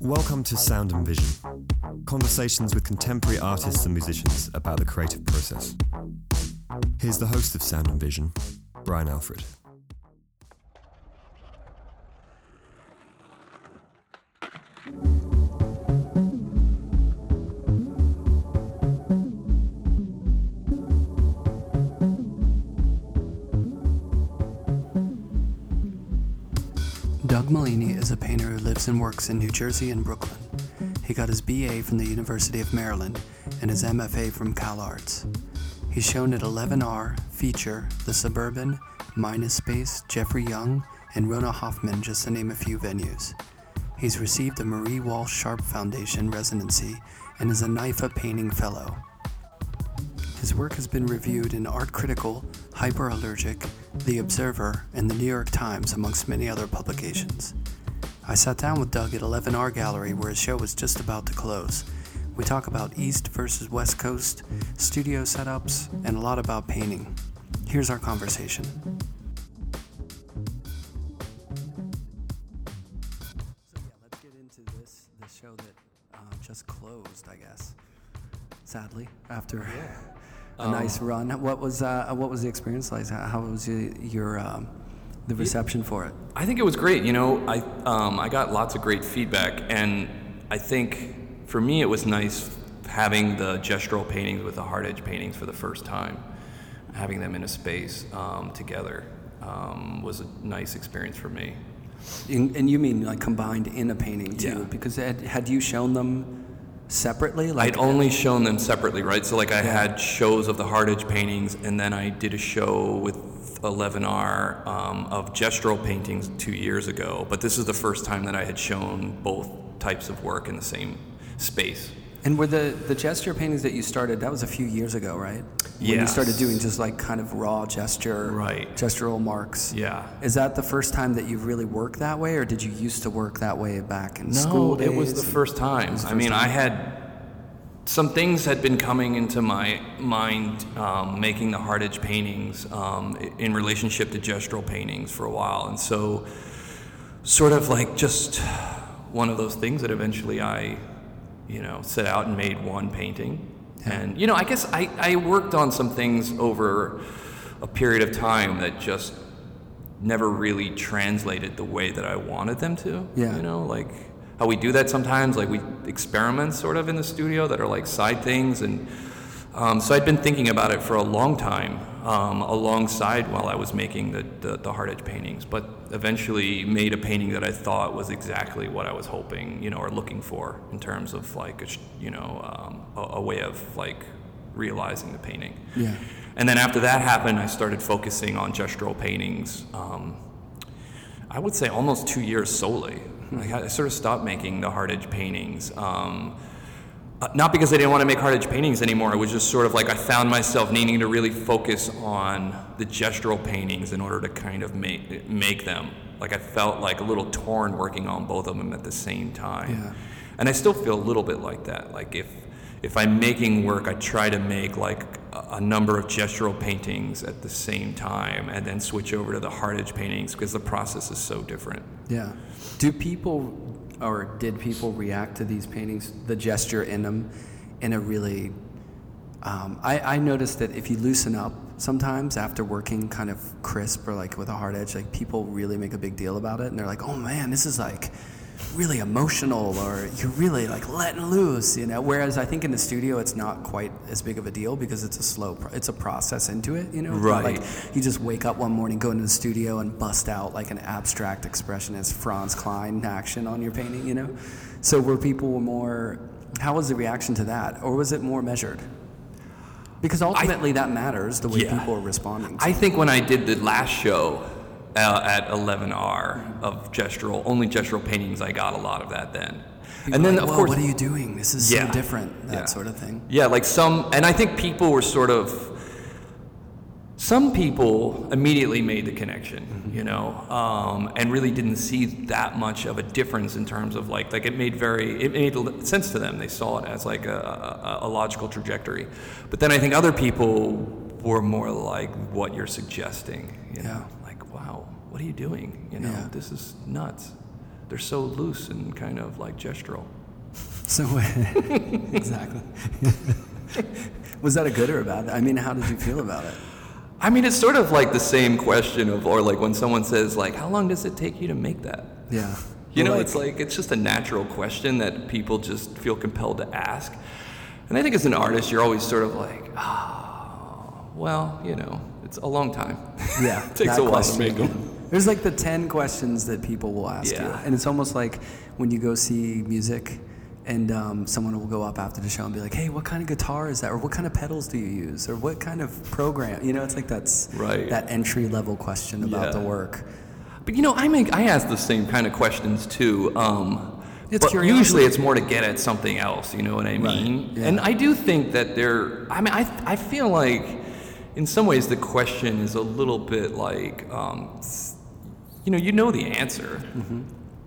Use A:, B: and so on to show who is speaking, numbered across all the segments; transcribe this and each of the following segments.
A: Welcome to Sound and Vision conversations with contemporary artists and musicians about the creative process. Here's the host of Sound and Vision, Brian Alfred.
B: Works in New Jersey and Brooklyn. He got his BA from the University of Maryland and his MFA from Cal Arts. He's shown at 11R, Feature, The Suburban, Minus Space, Jeffrey Young, and Rhona Hoffman, just to name a few venues. He's received a Marie Walsh Sharp Foundation residency and is a NYFA Painting Fellow. His work has been reviewed in Art Critical, Hyperallergic, The Observer, and The New York Times, amongst many other publications. I sat down with Doug at 11R Gallery where his show was just about to close. We talk about East versus West Coast, studio setups, and a lot about painting. Here's our conversation. So yeah, let's get into this the show that uh, just closed, I guess. Sadly, after a nice run, what was uh, what was the experience like? How, how was your, your um, the reception for it?
C: I think it was great. You know, I um, I got lots of great feedback, and I think for me it was nice having the gestural paintings with the hard edge paintings for the first time, having them in a space um, together um, was a nice experience for me.
B: And, and you mean like combined in a painting too?
C: Yeah.
B: Because had, had you shown them separately? Like
C: I'd only shown them separately, right? So like I had shows of the hard edge paintings, and then I did a show with 11R um, of gestural paintings two years ago. But this is the first time that I had shown both types of work in the same space.
B: And were the the gesture paintings that you started? That was a few years ago, right? When you started doing just like kind of raw gesture,
C: Right.
B: Gestural marks.
C: Yeah.
B: Is that the first time that you've really worked that way, or did you used to work that way back in school
C: No, it was the first time.
B: the
C: I mean,
B: time?
C: I had some things had been coming into my mind um, making the hard edge paintings um, in relationship to gestural paintings for a while, and so sort of like just one of those things that eventually I, you know, set out and made one painting. And you know, I guess I, I worked on some things over a period of time that just never really translated the way that I wanted them to.
B: Yeah.
C: You know, like how we do that sometimes, like we experiment sort of in the studio that are like side things. And um, so I'd been thinking about it for a long time um, alongside while I was making the, the, the hard edge paintings, but eventually made a painting that I thought was exactly what I was hoping, you know, or looking for in terms of like, a, you know, um, a, a way of like realizing the painting.
B: Yeah.
C: And then after that happened, I started focusing on gestural paintings. Um, I would say almost two years solely. Like I sort of stopped making the hard edge paintings. Um, uh, not because I didn't want to make hard edge paintings anymore. It was just sort of like I found myself needing to really focus on the gestural paintings in order to kind of make make them. Like I felt like a little torn working on both of them at the same time.
B: Yeah.
C: And I still feel a little bit like that. Like if if I'm making work, I try to make like a, a number of gestural paintings at the same time, and then switch over to the hard edge paintings because the process is so different.
B: Yeah. Do people or did people react to these paintings, the gesture in them, in a really? Um, I, I noticed that if you loosen up sometimes after working kind of crisp or like with a hard edge, like people really make a big deal about it, and they're like, "Oh man, this is like." Really emotional or you're really like letting loose you know whereas i think in the studio it's not quite as big of a deal because it's a slow pro- it's a process into it you know
C: Right.
B: like you just wake up one morning, go into the studio, and bust out like an abstract expressionist Franz Kline action on your painting, you know? So were people more, how was the reaction to that? Or was it more measured? Because ultimately that matters, the way
C: Yeah.
B: people are responding to
C: I think when I did the last show uh, at 11R of gestural, only gestural paintings, I got a lot of that then. and then,
B: Like,
C: of course,
B: what are you doing? This is
C: Yeah.
B: so different, that
C: Yeah.
B: sort of thing.
C: Yeah, like some, and I think people were sort of, some people immediately made the connection, you know, um, and really didn't see that much of a difference in terms of like, like it made very, it made sense to them. They saw it as like a, a, a logical trajectory. But then I think other people were more like what you're suggesting. You know?
B: Yeah.
C: Wow, what are you doing? You know,
B: Yeah.
C: this is nuts. They're so loose and kind of like gestural.
B: So exactly. was that a good or a bad? I mean, how did you feel about it?
C: I mean, it's sort of like the same question of, or like when someone says, like, how long does it take you to make that?
B: Yeah.
C: You know,
B: Well,
C: it's like it's just a natural question that people just feel compelled to ask. And I think as an artist, you're always sort of like, ah, well, you know, it's a long time.
B: Yeah,
C: it takes a while to make them.
B: There's like the 10 questions that people will ask you. And it's almost like when you go see music and um, someone will go up after the show and be like, hey, what kind of guitar is that? Or what kind of pedals do you use? Or what kind of program? You know, it's like that's
C: Right.
B: that entry level question about the work.
C: But you know, I make I ask the same kind of questions too. Um,
B: It's
C: but
B: curiosity.
C: usually it's more to get at something else. You know what I mean?
B: yeah.
C: And I do think that there. I mean, I I feel like in some ways the question is a little bit like, um, you know, you know the answer.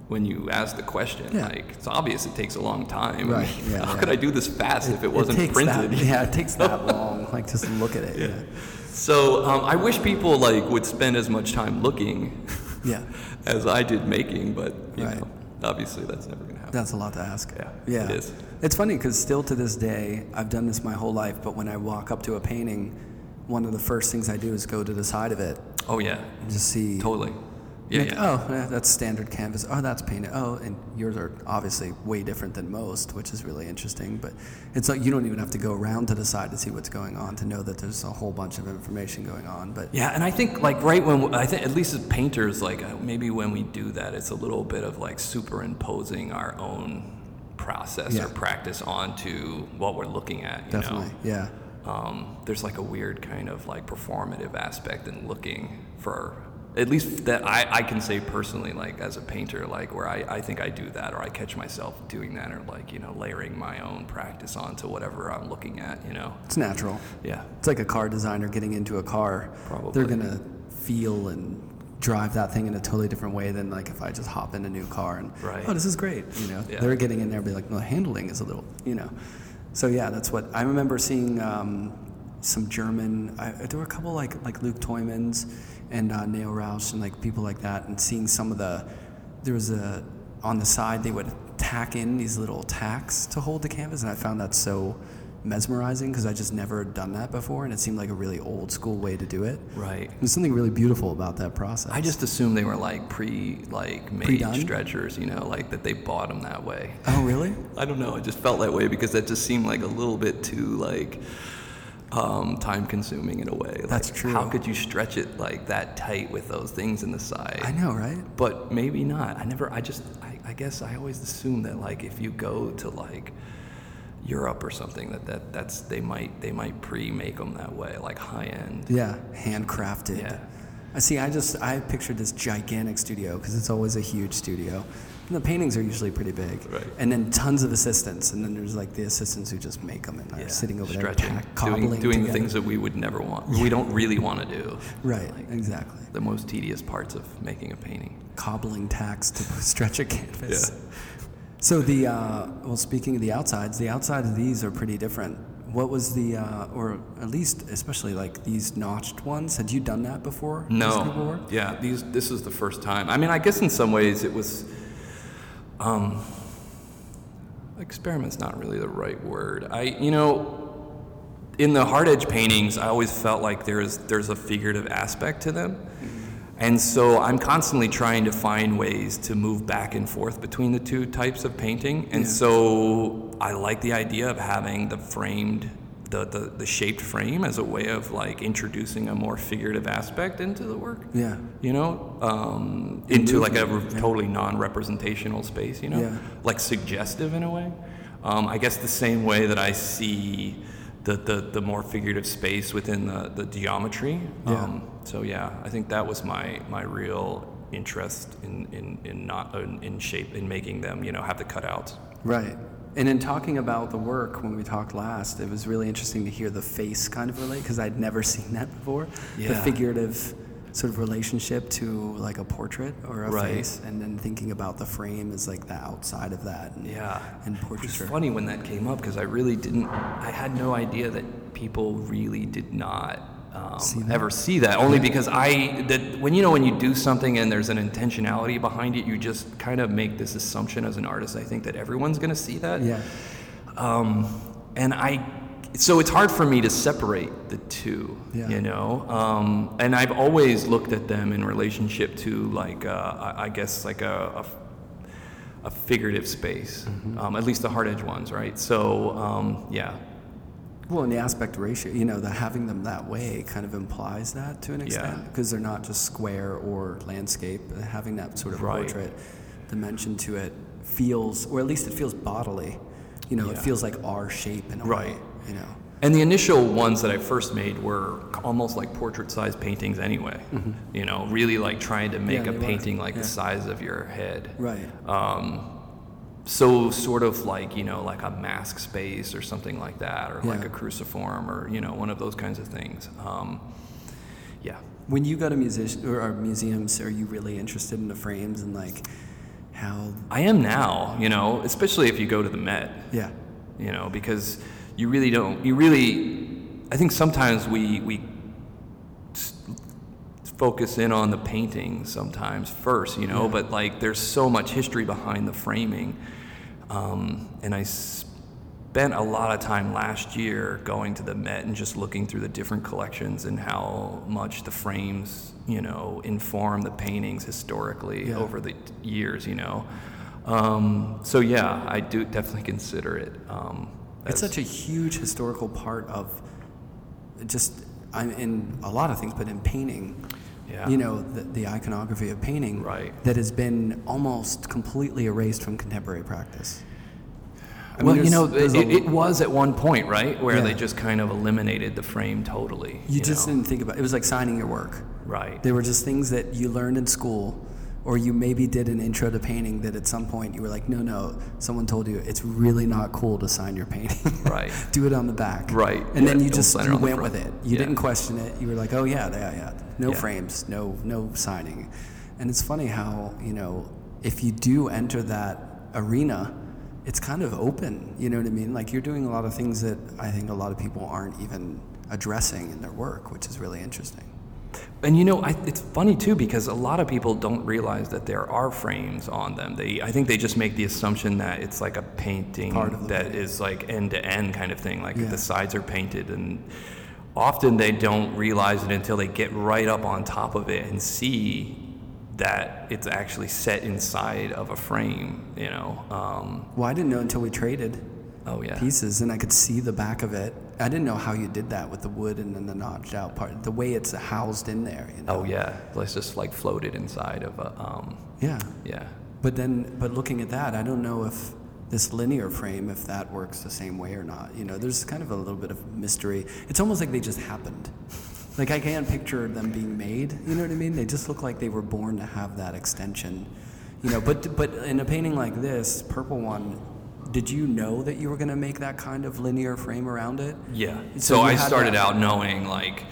C: When you ask the question,
B: Mm-hmm. Yeah.
C: like it's obvious it takes a long time.
B: Right, yeah,
C: How
B: yeah.
C: could I do this fast if it wasn't
B: takes
C: printed?
B: That, yeah, it takes that long. Like just look at it. Yeah.
C: So um, I wish people like would spend as much time looking
B: Yeah.
C: as I did making, but you
B: Right.
C: know, obviously that's never gonna happen.
B: That's a lot to ask.
C: Yeah,
B: Yeah.
C: it is.
B: It's funny because still to this day, I've done this my whole life, but when I walk up to a painting, one of the first things I do is go to the side of it
C: oh yeah,
B: just see.
C: totally. Yeah,
B: like,
C: yeah.
B: Oh, yeah, that's standard canvas. Oh, that's painted. Oh, and yours are obviously way different than most, which is really interesting. But it's like you don't even have to go around to the side to see what's going on to know that there's a whole bunch of information going on. But
C: Yeah, and I think like right when I think at least as painters, like uh, maybe when we do that, it's a little bit of like superimposing our own process
B: Yeah.
C: or practice onto what we're looking at. You
B: definitely,
C: know,
B: yeah.
C: um, there's like a weird kind of like performative aspect in looking for at least that I, I can say personally like as a painter like where I, I think I do that or I catch myself doing that or like you know layering my own practice onto whatever I'm looking at you know
B: It's natural.
C: yeah
B: It's like a car designer getting into a car.
C: Probably.
B: They're gonna feel and drive that thing in a totally different way than like if I just hop in a new car and
C: Right.
B: oh this is great. You know,
C: Yeah.
B: they're getting in there and be like, no, the handling is a little, you know. So yeah, that's what I remember seeing. Um, some German. I, there were a couple like like Luc Tuymans and uh, Neo Rauch and like people like that, and seeing some of the. There was a on the side they would tack in these little tacks to hold the canvas, and I found that so mesmerizing because I just never done that before, and it seemed like a really old school way to do it.
C: right
B: There's something really beautiful about that process.
C: I just assumed they were like pre like made
B: Pre-done?
C: stretchers you know like that they bought them that way
B: Oh really?
C: I don't know. It just felt that way because that just seemed like a little bit too like um, time consuming in a way. Like,
B: That's true.
C: How could you stretch it like that tight with those things in the side?
B: I know, right?
C: But maybe not. I never. I just. I, I guess I always assume that like if you go to like Europe or something that, that that's they might they might pre-make them that way like high end.
B: Yeah, handcrafted.
C: Yeah.
B: I see. I just I pictured this gigantic studio because it's always a huge studio. And the paintings are usually pretty big.
C: Right.
B: And then tons of assistants, and then there's like the assistants who just make them and are sitting over
C: stretching,
B: there pack, cobbling
C: doing, doing the things that we would never want. We don't really want to do.
B: Right. exactly.
C: The most tedious parts of making a painting.
B: Cobbling tacks to stretch a canvas.
C: Yeah.
B: So the uh, well, speaking of the outsides, the outsides of these are pretty different. What was the, uh, or at least especially like these notched ones? Had you done that before? this group of
C: No. Yeah, these this is the first time. I mean, I guess in some ways it was um experiment's not really the right word. I you know in the hard edge paintings, I always felt like there's there's a figurative aspect to them. And so I'm constantly trying to find ways to move back and forth between the two types of painting. And
B: Yeah.
C: so I like the idea of having the framed the, the, the shaped frame as a way of like introducing a more figurative aspect into the work
B: Yeah.
C: you know, um, into like a re- totally non-representational space, you know,
B: Yeah.
C: like suggestive in a way. Um, I guess the same way that I see the, the, the more figurative space within the, the geometry.
B: Yeah.
C: Um, so yeah, I think that was my, my real interest in, in, in not in, in shape in making them, you know, have the cutouts.
B: Right. And in talking about the work when we talked last, it was really interesting to hear the face kind of relate because I'd never seen that before. The figurative sort of relationship to like a portrait or a
C: Right.
B: face, and then thinking about the frame as like the outside of that. And,
C: Yeah.
B: And portrait.
C: It's
B: portraiture.
C: funny when that came up because I really didn't, I had no idea that people really did not um,
B: See
C: ever see that. Only because I that when you know when you do something and there's an intentionality behind it, you just kind of make this assumption as an artist. I think that everyone's going to see that.
B: Yeah.
C: Um, and I, so it's hard for me to separate the two,
B: Yeah.
C: you know. Um, and I've always looked at them in relationship to like, uh, I guess like a, a, a figurative space,
B: Mm-hmm.
C: um, at least the hard edge ones, right? So um, yeah,
B: Well, and the aspect ratio, you know, the having them that way kind of implies that to an extent because they're not just square or landscape. Having that sort of
C: Right.
B: portrait dimension to it feels, or at least it feels bodily. You know, it feels like our shape in a
C: Right.
B: way. You know.
C: And the initial ones that I first made were almost like portrait-sized paintings anyway. You know, really like trying to make
B: Mm-hmm. Yeah,
C: a
B: they were.
C: painting like
B: Yeah.
C: the size of your head.
B: Right.
C: Um, so sort of like you know like a mask space or something like that, or like a cruciform or you know one of those kinds of things. Um, yeah.
B: When you go to musician or, or museums, are you really interested in the frames and like how?
C: I am now, you know, especially if you go to the Met,
B: Yeah.
C: you know, because you really don't, you really, I think sometimes we, we focus in on the painting sometimes first, you know,
B: Yeah.
C: but like there's so much history behind the framing. Um, and I spent a lot of time last year going to the Met and just looking through the different collections and how much the frames, you know, inform the paintings historically
B: Yeah.
C: over the years, you know. Um, so yeah, I do definitely consider it. Um,
B: It's such a huge historical part of just I'm in a lot of things, but in painting,
C: Yeah.
B: you know, the, the iconography of painting
C: Right.
B: that has been almost completely erased from contemporary practice. I
C: well,
B: mean,
C: you know, it,
B: a-
C: it was at one point, right, where
B: Yeah.
C: they just kind of eliminated the frame totally.
B: you just
C: know?
B: didn't think about it. was like signing your work.
C: right.
B: They were just things that you learned in school, or you maybe did an intro to painting that at some point you were like, no, no, someone told you it's really not cool to sign your painting.
C: Right.
B: Do it on the back.
C: Right.
B: And then you just you went with it. You
C: Yeah.
B: didn't question it. You were like, oh yeah, yeah, yeah. No
C: Yeah.
B: frames, no, no signing. And it's funny how you know if you do enter that arena, it's kind of open. You know what I mean? Like you're doing a lot of things that I think a lot of people aren't even addressing in their work, which is really interesting.
C: And you know, I, it's funny too because a lot of people don't realize that there are frames on them. They, I think they just make the assumption that it's like a painting that
B: painting.
C: is like end to end kind of thing, like
B: Yeah.
C: the sides are painted, and often they don't realize it until they get right up on top of it and see that it's actually set inside of a frame. You know? Um,
B: Well, I didn't know until we traded
C: oh yeah.
B: pieces and I could see the back of it. I didn't know how you did that with the wood and then the notched out part. The way it's housed in there, you know.
C: Oh yeah. Let's just like floated inside of a. Um,
B: Yeah.
C: yeah.
B: But then, but looking at that, I don't know if this linear frame, if that works the same way or not. You know, there's kind of a little bit of mystery. It's almost like they just happened. Like I can't picture them being made. You know what I mean? They just look like they were born to have that extension. You know, but but in a painting like this, purple one, did you know that you were going to make that kind of linear frame around it?
C: Yeah.
B: So
C: So, I started out knowing like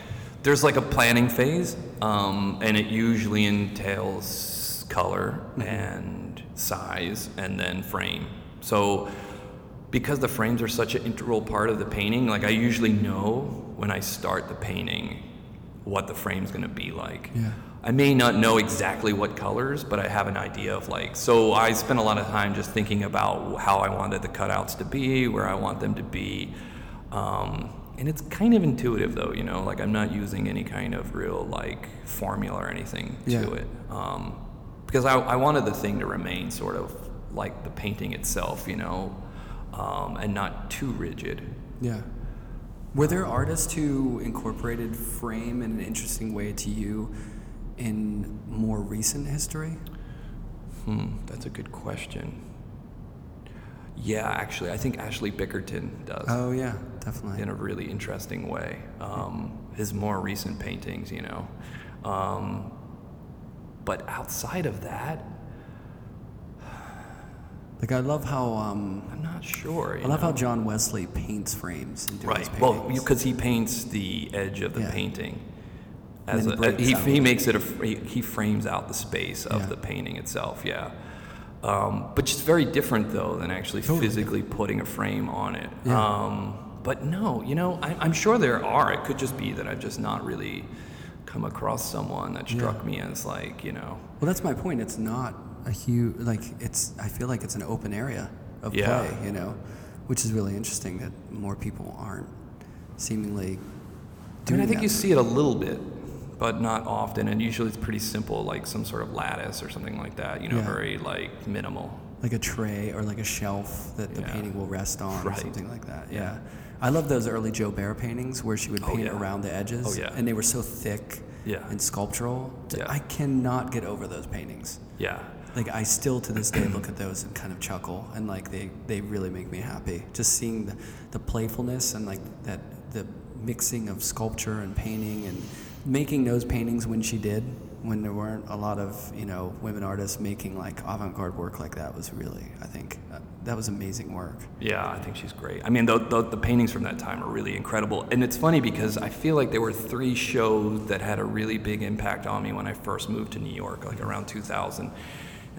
C: there's like a planning phase, um, and it usually entails color
B: Mm-hmm.
C: and size and then frame. So because the frames are such an integral part of the painting, like I usually know when I start the painting what the frame's going to be like.
B: Yeah.
C: I may not know exactly what colors, but I have an idea of like. So I spent a lot of time just thinking about how I wanted the cutouts to be, where I want them to be, um, and it's kind of intuitive though. You know, like I'm not using any kind of real like formula or anything to
B: Yeah.
C: it, um, because I, I wanted the thing to remain sort of like the painting itself, you know, um, and not too rigid.
B: Yeah. Were there artists who incorporated frame in an interesting way to you in more recent history?
C: Hmm, that's a good question. Yeah, actually, I think Ashley Bickerton does.
B: Oh yeah, definitely.
C: in a really interesting way. Um, his more recent paintings, you know. Um, but outside of that,
B: Like I love how um,
C: I'm not sure.
B: I love how? John Wesley paints frames and doing his
C: Right. Well, because he paints the edge of the
B: Yeah.
C: painting. As
B: then
C: a, he,
B: out.
C: he makes it a he, he frames out the space of
B: Yeah.
C: the painting itself. Yeah. Um, but just very different though than actually
B: Totally
C: physically putting a frame on it.
B: Yeah.
C: Um, but no, you know, I, I'm sure there are. It could just be that I've just not really come across someone that struck me as like, you know,
B: Well, that's my point. It's not a huge like it's. I feel like it's an open area of
C: Yeah.
B: play, you know, which is really interesting that more people aren't seemingly
C: I mean, I think
B: that.
C: you see it a little bit, but not often. And usually it's pretty simple, like some sort of lattice or something like that. You know,
B: Yeah.
C: very like minimal.
B: like a tray or like a shelf that the
C: Yeah.
B: painting will rest on or something like that. Yeah. I love those early Jo Baer paintings where she would
C: Oh,
B: paint
C: yeah.
B: around the edges.
C: Oh, yeah.
B: And they were so thick
C: Yeah.
B: and sculptural.
C: Yeah.
B: I cannot get over those paintings.
C: Yeah.
B: Like I still to this day look at those and kind of chuckle and like they, they really make me happy. Just seeing the, the playfulness and like that the mixing of sculpture and painting and making those paintings when she did when there weren't a lot of you know women artists making like avant-garde work like that was really I think uh, that was amazing work.
C: Yeah, I think she's great. I mean, the, the, the paintings from that time are really incredible. And it's funny because I feel like there were three shows that had a really big impact on me when I first moved to New York, like around 2000.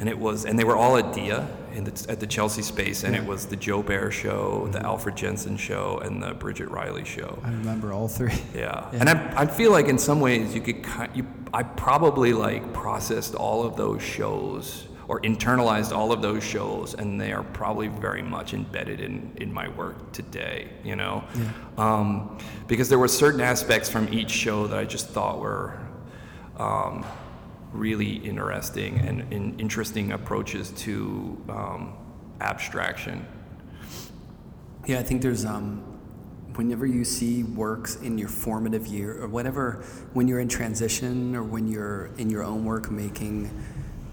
C: And it was, and they were all at Dia in the, at the Chelsea space, and it was the Jo Baer show, the Alfred Jensen show, and the Bridget Riley show.
B: I remember all three.
C: Yeah, and I, I feel like in some ways you could you I probably like processed all of those shows or internalized all of those shows, and they are probably very much embedded in in my work today. You know, um, because there were certain aspects from each show that I just thought were. Um, really interesting and, and interesting approaches to um, abstraction.
B: Yeah, I think there's um, whenever you see works in your formative year or whatever, when you're in transition or when you're in your own work making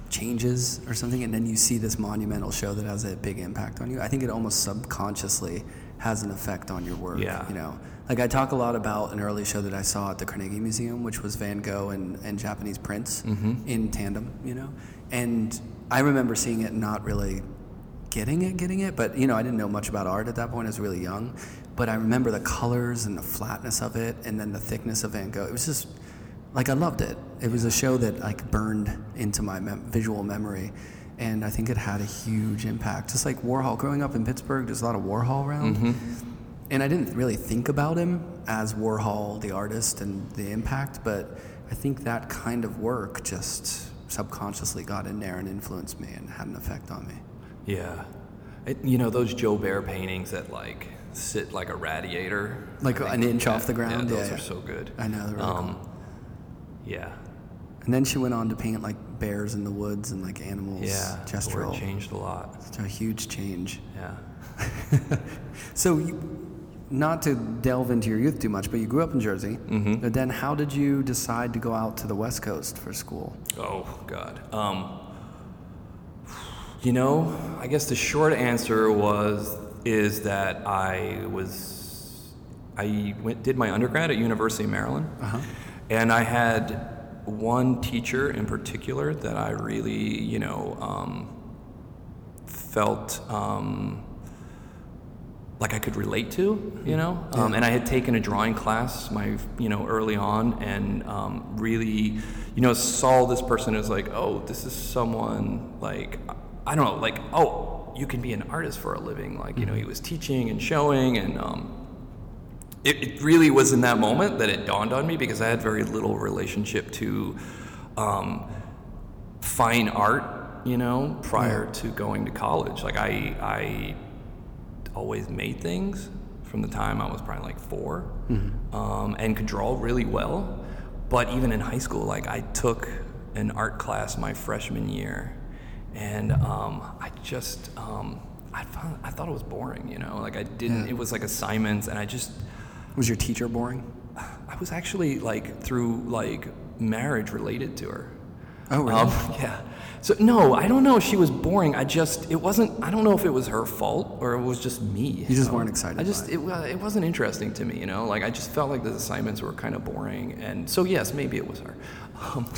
B: changes or something, and then you see this monumental show that has a big impact on you. I think it almost subconsciously has an effect on your work.
C: Yeah.
B: You know, like I talk a lot about an early show that I saw at the Carnegie Museum, which was Van Gogh and, and Japanese prints mm-hmm. in tandem. You know, and I remember seeing it not really getting it, getting it. But you know, I didn't know much about art at that point. I was really young. But I remember the colors and the flatness of it, and then the thickness of Van Gogh. It was just like I loved it. It was a show that like burned into my mem- visual memory, and I think it had a huge impact. Just like Warhol. Growing up in Pittsburgh, there's a lot of Warhol around. Mm-hmm. And I didn't really think about him as Warhol, the artist, and the impact, but I think that kind of work just subconsciously got in there and influenced me and had an effect on me.
C: Yeah. It, you know, those Jo Baer paintings that like sit like a radiator.
B: Like an inch off the ground?
C: Yeah, those
B: Yeah,
C: are so good.
B: I know, they're really
C: um, Yeah.
B: And then she went on to paint like bears in the woods and like animals,
C: Yeah.
B: gestural.
C: changed a lot.
B: It's a huge change.
C: Yeah.
B: So, you, not to delve into your youth too much, but you grew up in Jersey. Mm-hmm. But then, how did you decide to go out to the West Coast for school?
C: Oh God. Um, you know, I guess the short answer was is that I was I went did my undergrad at University of Maryland, and I had one teacher in particular that I really you know um, felt. Um, like I could relate to, you know. Um, and I had taken a drawing class, my you know, early on, and um, really, you know, saw this person as like, oh, this is someone like, I don't know, like, oh, you can be an artist for a living. Like, you know, he was teaching and showing, and um, it, it really was in that moment that it dawned on me because I had very little relationship to um, fine art, you know, prior to going to college. Like I, I always made things from the time I was probably like 4 um, and could draw really well. But even in high school, like I took an art class my freshman year, and um, I just um, I found I thought it was boring, you know. Like I didn't.
B: Yeah.
C: It was like assignments, and I just
B: Was your teacher boring?
C: I was actually like through like marriage related to her.
B: Oh, really?
C: Um, yeah. So no, I don't know if she was boring. I just it wasn't. I don't know if it was her fault or it was just me.
B: You just weren't excited
C: I just it, wa- it wasn't interesting to me. You know, like I just felt like the assignments were kind of boring, and so yes, maybe it was her. Um,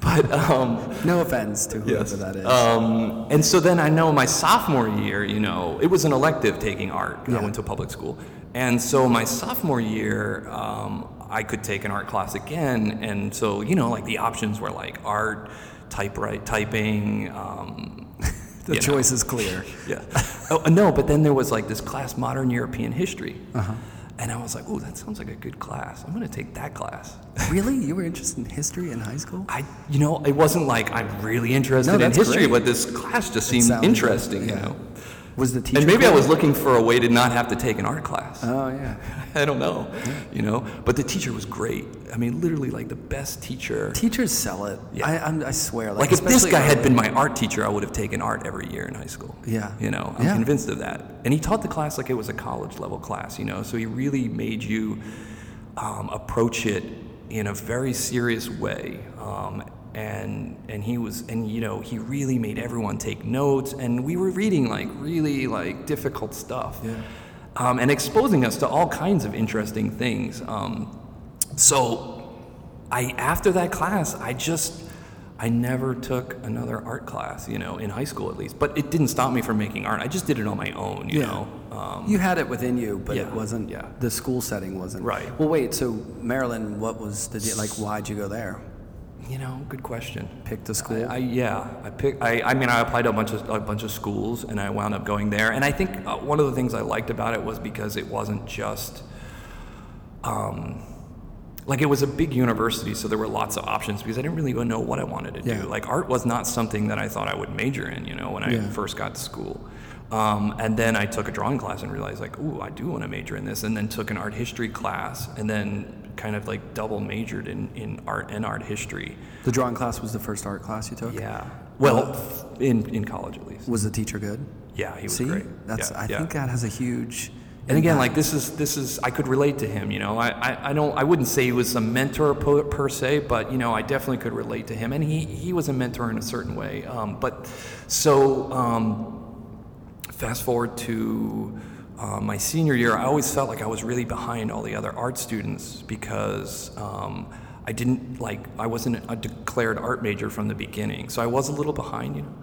C: but um,
B: No offense to whoever
C: Yes.
B: that is.
C: Um, and so then I know my sophomore year, you know, it was an elective taking art.
B: Yeah.
C: I went to public school. And so my sophomore year, um, I could take an art class again. And so, you know, like the options were like art, typewrite, typing. Um,
B: the
C: you know.
B: choice is clear.
C: Yeah. Oh, no, but then there was like this class, Modern European History. And I was like, oh, that sounds like a good class. I'm going to take that class.
B: Really? You were interested in history in high school?
C: I, you know, it wasn't like I'm really interested
B: No,
C: in history,
B: great.
C: but this class just seemed interesting,
B: yeah.
C: you know.
B: Was the teacher?
C: And maybe I was looking for a way to not have to take an art class.
B: Oh yeah.
C: I don't know, you know. But the teacher was great. I mean, literally like the best teacher.
B: Teachers sell it.
C: Yeah.
B: I, I'm, I swear. Like,
C: Like if this guy had been my art teacher, I would have taken art every year in high school.
B: Yeah.
C: You know, I'm
B: Yeah.
C: convinced of that. And he taught the class like it was a college level class, you know. So he really made you um, approach it in a very serious way. Um, and and he was and you know he really made everyone take notes and we were reading like really like difficult stuff
B: Yeah.
C: um, and exposing us to all kinds of interesting things um, so I after that class, I just I never took another art class, you know, in high school at least. But it didn't stop me from making art. I just did it on my own, you
B: Yeah.
C: know. Um,
B: You had it within you, but it wasn't.
C: yeah.
B: The school setting wasn't.
C: Right.
B: Well, wait. So Maryland, what was the deal? like? Why'd you go there?
C: You know, good question.
B: Pick the school.
C: I, I yeah, I pick. I, I mean, I applied to a bunch of a bunch of schools, and I wound up going there. And I think uh, one of the things I liked about it was because it wasn't just, um, like it was a big university, so there were lots of options. Because I didn't really even know what I wanted to
B: Yeah.
C: do. Like art was not something that I thought I would major in. You know, when I
B: Yeah.
C: first got to school. Um, and then I took a drawing class and realized, like, ooh, I do want to major in this. And then took an art history class, and then kind of like double majored in, in art and art history.
B: the drawing class was the first art class you took.
C: Yeah. Well, in in college at least.
B: Was the teacher good?
C: Yeah, he was
B: See,
C: great.
B: that's.
C: Yeah,
B: I
C: yeah.
B: think that has a huge.
C: And again, like this is this is I could relate to him. You know, I, I, I don't I wouldn't say he was a mentor per, per se, but you know I definitely could relate to him, and he he was a mentor in a certain way. Um, but so um, fast forward to uh, my senior year, I always felt like I was really behind all the other art students because um, I didn't like I wasn't a declared art major from the beginning, so I was a little behind, you know.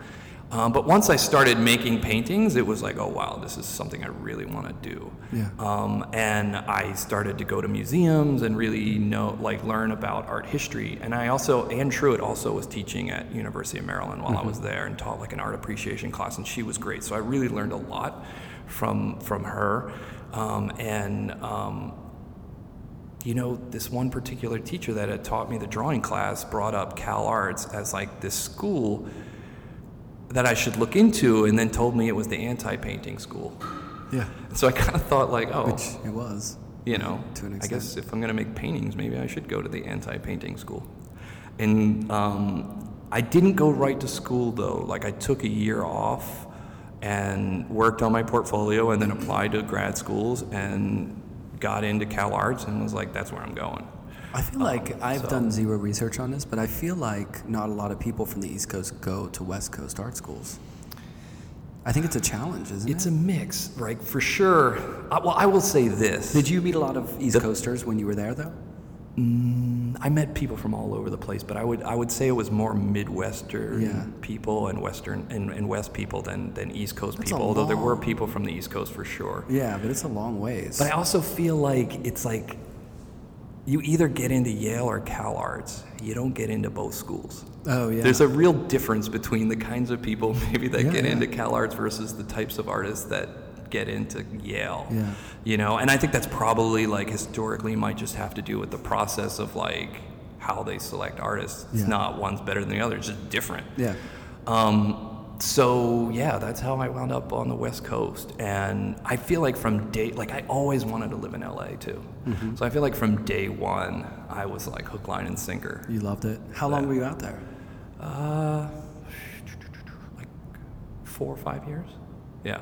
C: Um, but once I started making paintings, it was like, oh wow, this is something I really want to do.
B: Yeah.
C: Um, and I started to go to museums and really know, like, learn about art history. And I also, Anne Truitt also was teaching at University of Maryland while I was there and taught like an art appreciation class, and she was great. So I really learned a lot from from her. Um, and um, you know, this one particular teacher that had taught me the drawing class brought up Cal Arts as like this school that I should look into, and then told me it was the anti-painting school.
B: Yeah.
C: So I kind of thought like, oh,
B: Which it was.
C: you know,
B: to an extent.
C: I guess if I'm going to make paintings, maybe I should go to the anti-painting school. And um, I didn't go right to school though. Like I took a year off and worked on my portfolio, and then applied to grad schools and got into Cal Arts, and was like, that's where I'm going.
B: I feel like
C: Um,
B: I've
C: so-
B: done zero research on this, but I feel like not a lot of people from the East Coast go to West Coast art schools. I think it's a challenge, isn't
C: It's
B: it?
C: It's a mix, right? For sure. I, well, I will say this.
B: Did you meet a lot of East Coasters when you were there, though?
C: I met people from all over the place, but I would I would say it was more Midwestern
B: Yeah.
C: people and Western and, and West people than, than East Coast
B: That's
C: people. Although there were people from the East Coast for sure.
B: Yeah, but it's a long ways.
C: But I also feel like it's like you either get into Yale or Cal Arts. You don't get into both schools.
B: oh yeah.
C: There's a real difference between the kinds of people maybe that
B: Yeah,
C: get
B: yeah.
C: into Cal Arts versus the types of artists that get into Yale.
B: Yeah.
C: You know, and I think that's probably like historically might just have to do with the process of like how they select artists. It's
B: Yeah.
C: not one's better than the other, it's just different.
B: yeah.
C: Um, so yeah, that's how I wound up on the West Coast, and I feel like from day like I always wanted to live in LA too.
B: Mm-hmm.
C: So I feel like from day one I was like hook, line, and sinker.
B: You loved it. How long were you out there?
C: Uh, like four or five years. Yeah.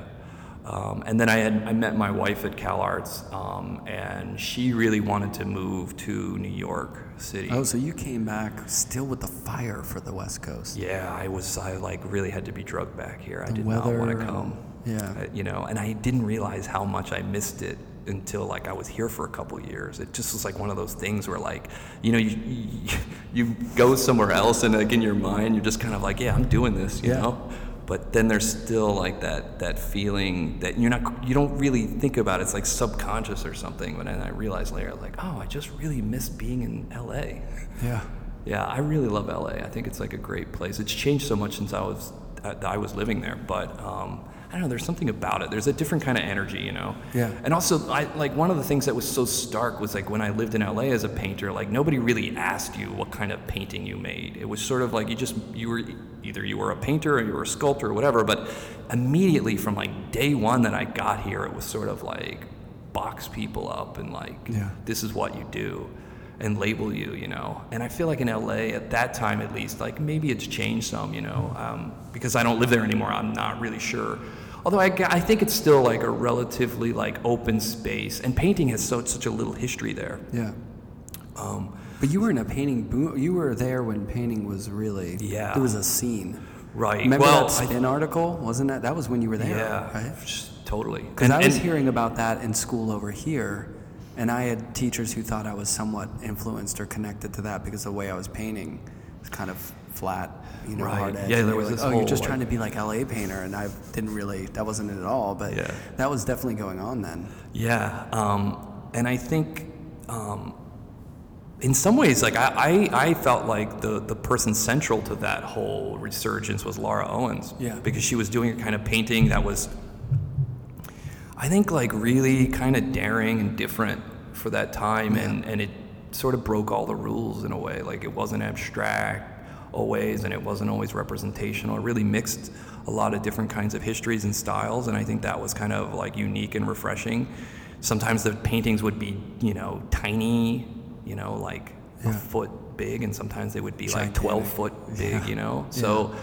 C: Um, and then I had I met my wife at Cal Arts, um, and she really wanted to move to New York City.
B: Oh, so you came back still with the fire for the West Coast.
C: Yeah, I was. I like really had to be drugged back here. I
B: The
C: did not want to come.
B: yeah.
C: Uh, you know, and I didn't realize how much I missed it until like I was here for a couple years. It just was like one of those things where like, you know, you you, you go somewhere else and like in your mind you're just kind of like, yeah, I'm doing this, you
B: Yeah.
C: know. But then there's still like that that feeling that you're not you don't really think about it. It's like subconscious or something. But then I realized later like, oh, I just really miss being in LA.
B: Yeah.
C: Yeah, I really love LA. I think it's like a great place. It's changed so much since I was I was living there, but um, I don't know. There's something about it. There's a different kind of energy, you know.
B: Yeah.
C: And also, I like one of the things that was so stark was like when I lived in LA as a painter, like nobody really asked you what kind of painting you made. It was sort of like you just you were either you were a painter or you were a sculptor or whatever. But immediately from like day one that I got here, it was sort of like box people up and like
B: Yeah.
C: this is what you do and label you, you know. And I feel like in LA at that time at least, like maybe it's changed some, you know, um, because I don't live there anymore. I'm not really sure. Although I, I think it's still like a relatively like open space, and painting has so such a little history there.
B: Yeah.
C: Um,
B: But you were in a painting boom. You were there when painting was really.
C: Yeah.
B: It was a scene.
C: right.
B: Remember
C: well,
B: that
C: I-
B: article? Wasn't that? That was when you were there.
C: yeah,
B: Right.
C: totally.
B: Because
C: And-
B: I was
C: and-
B: hearing about that in school over here, and I had teachers who thought I was somewhat influenced or connected to that because the way I was painting was kind of flat, you know,
C: Right.
B: hard edge.
C: Yeah, there was
B: like,
C: this
B: oh, you're just
C: like-
B: trying to be like LA painter, and I didn't really. That wasn't it at all. But
C: Yeah.
B: that was definitely going on then.
C: Yeah, um, and I think um, in some ways, like I, I, I felt like the, the person central to that whole resurgence was Laura Owens.
B: Yeah.
C: Because she was doing a kind of painting that was, I think, like really kind of daring and different for that time, and, and it sort of broke all the rules in a way. Like it wasn't abstract always, and it wasn't always representational. It really mixed a lot of different kinds of histories and styles, and I think that was kind of like unique and refreshing. Sometimes the paintings would be, you know, tiny, you know, like a foot big, and sometimes they would be like 12 foot big,
B: Yeah.
C: you know? So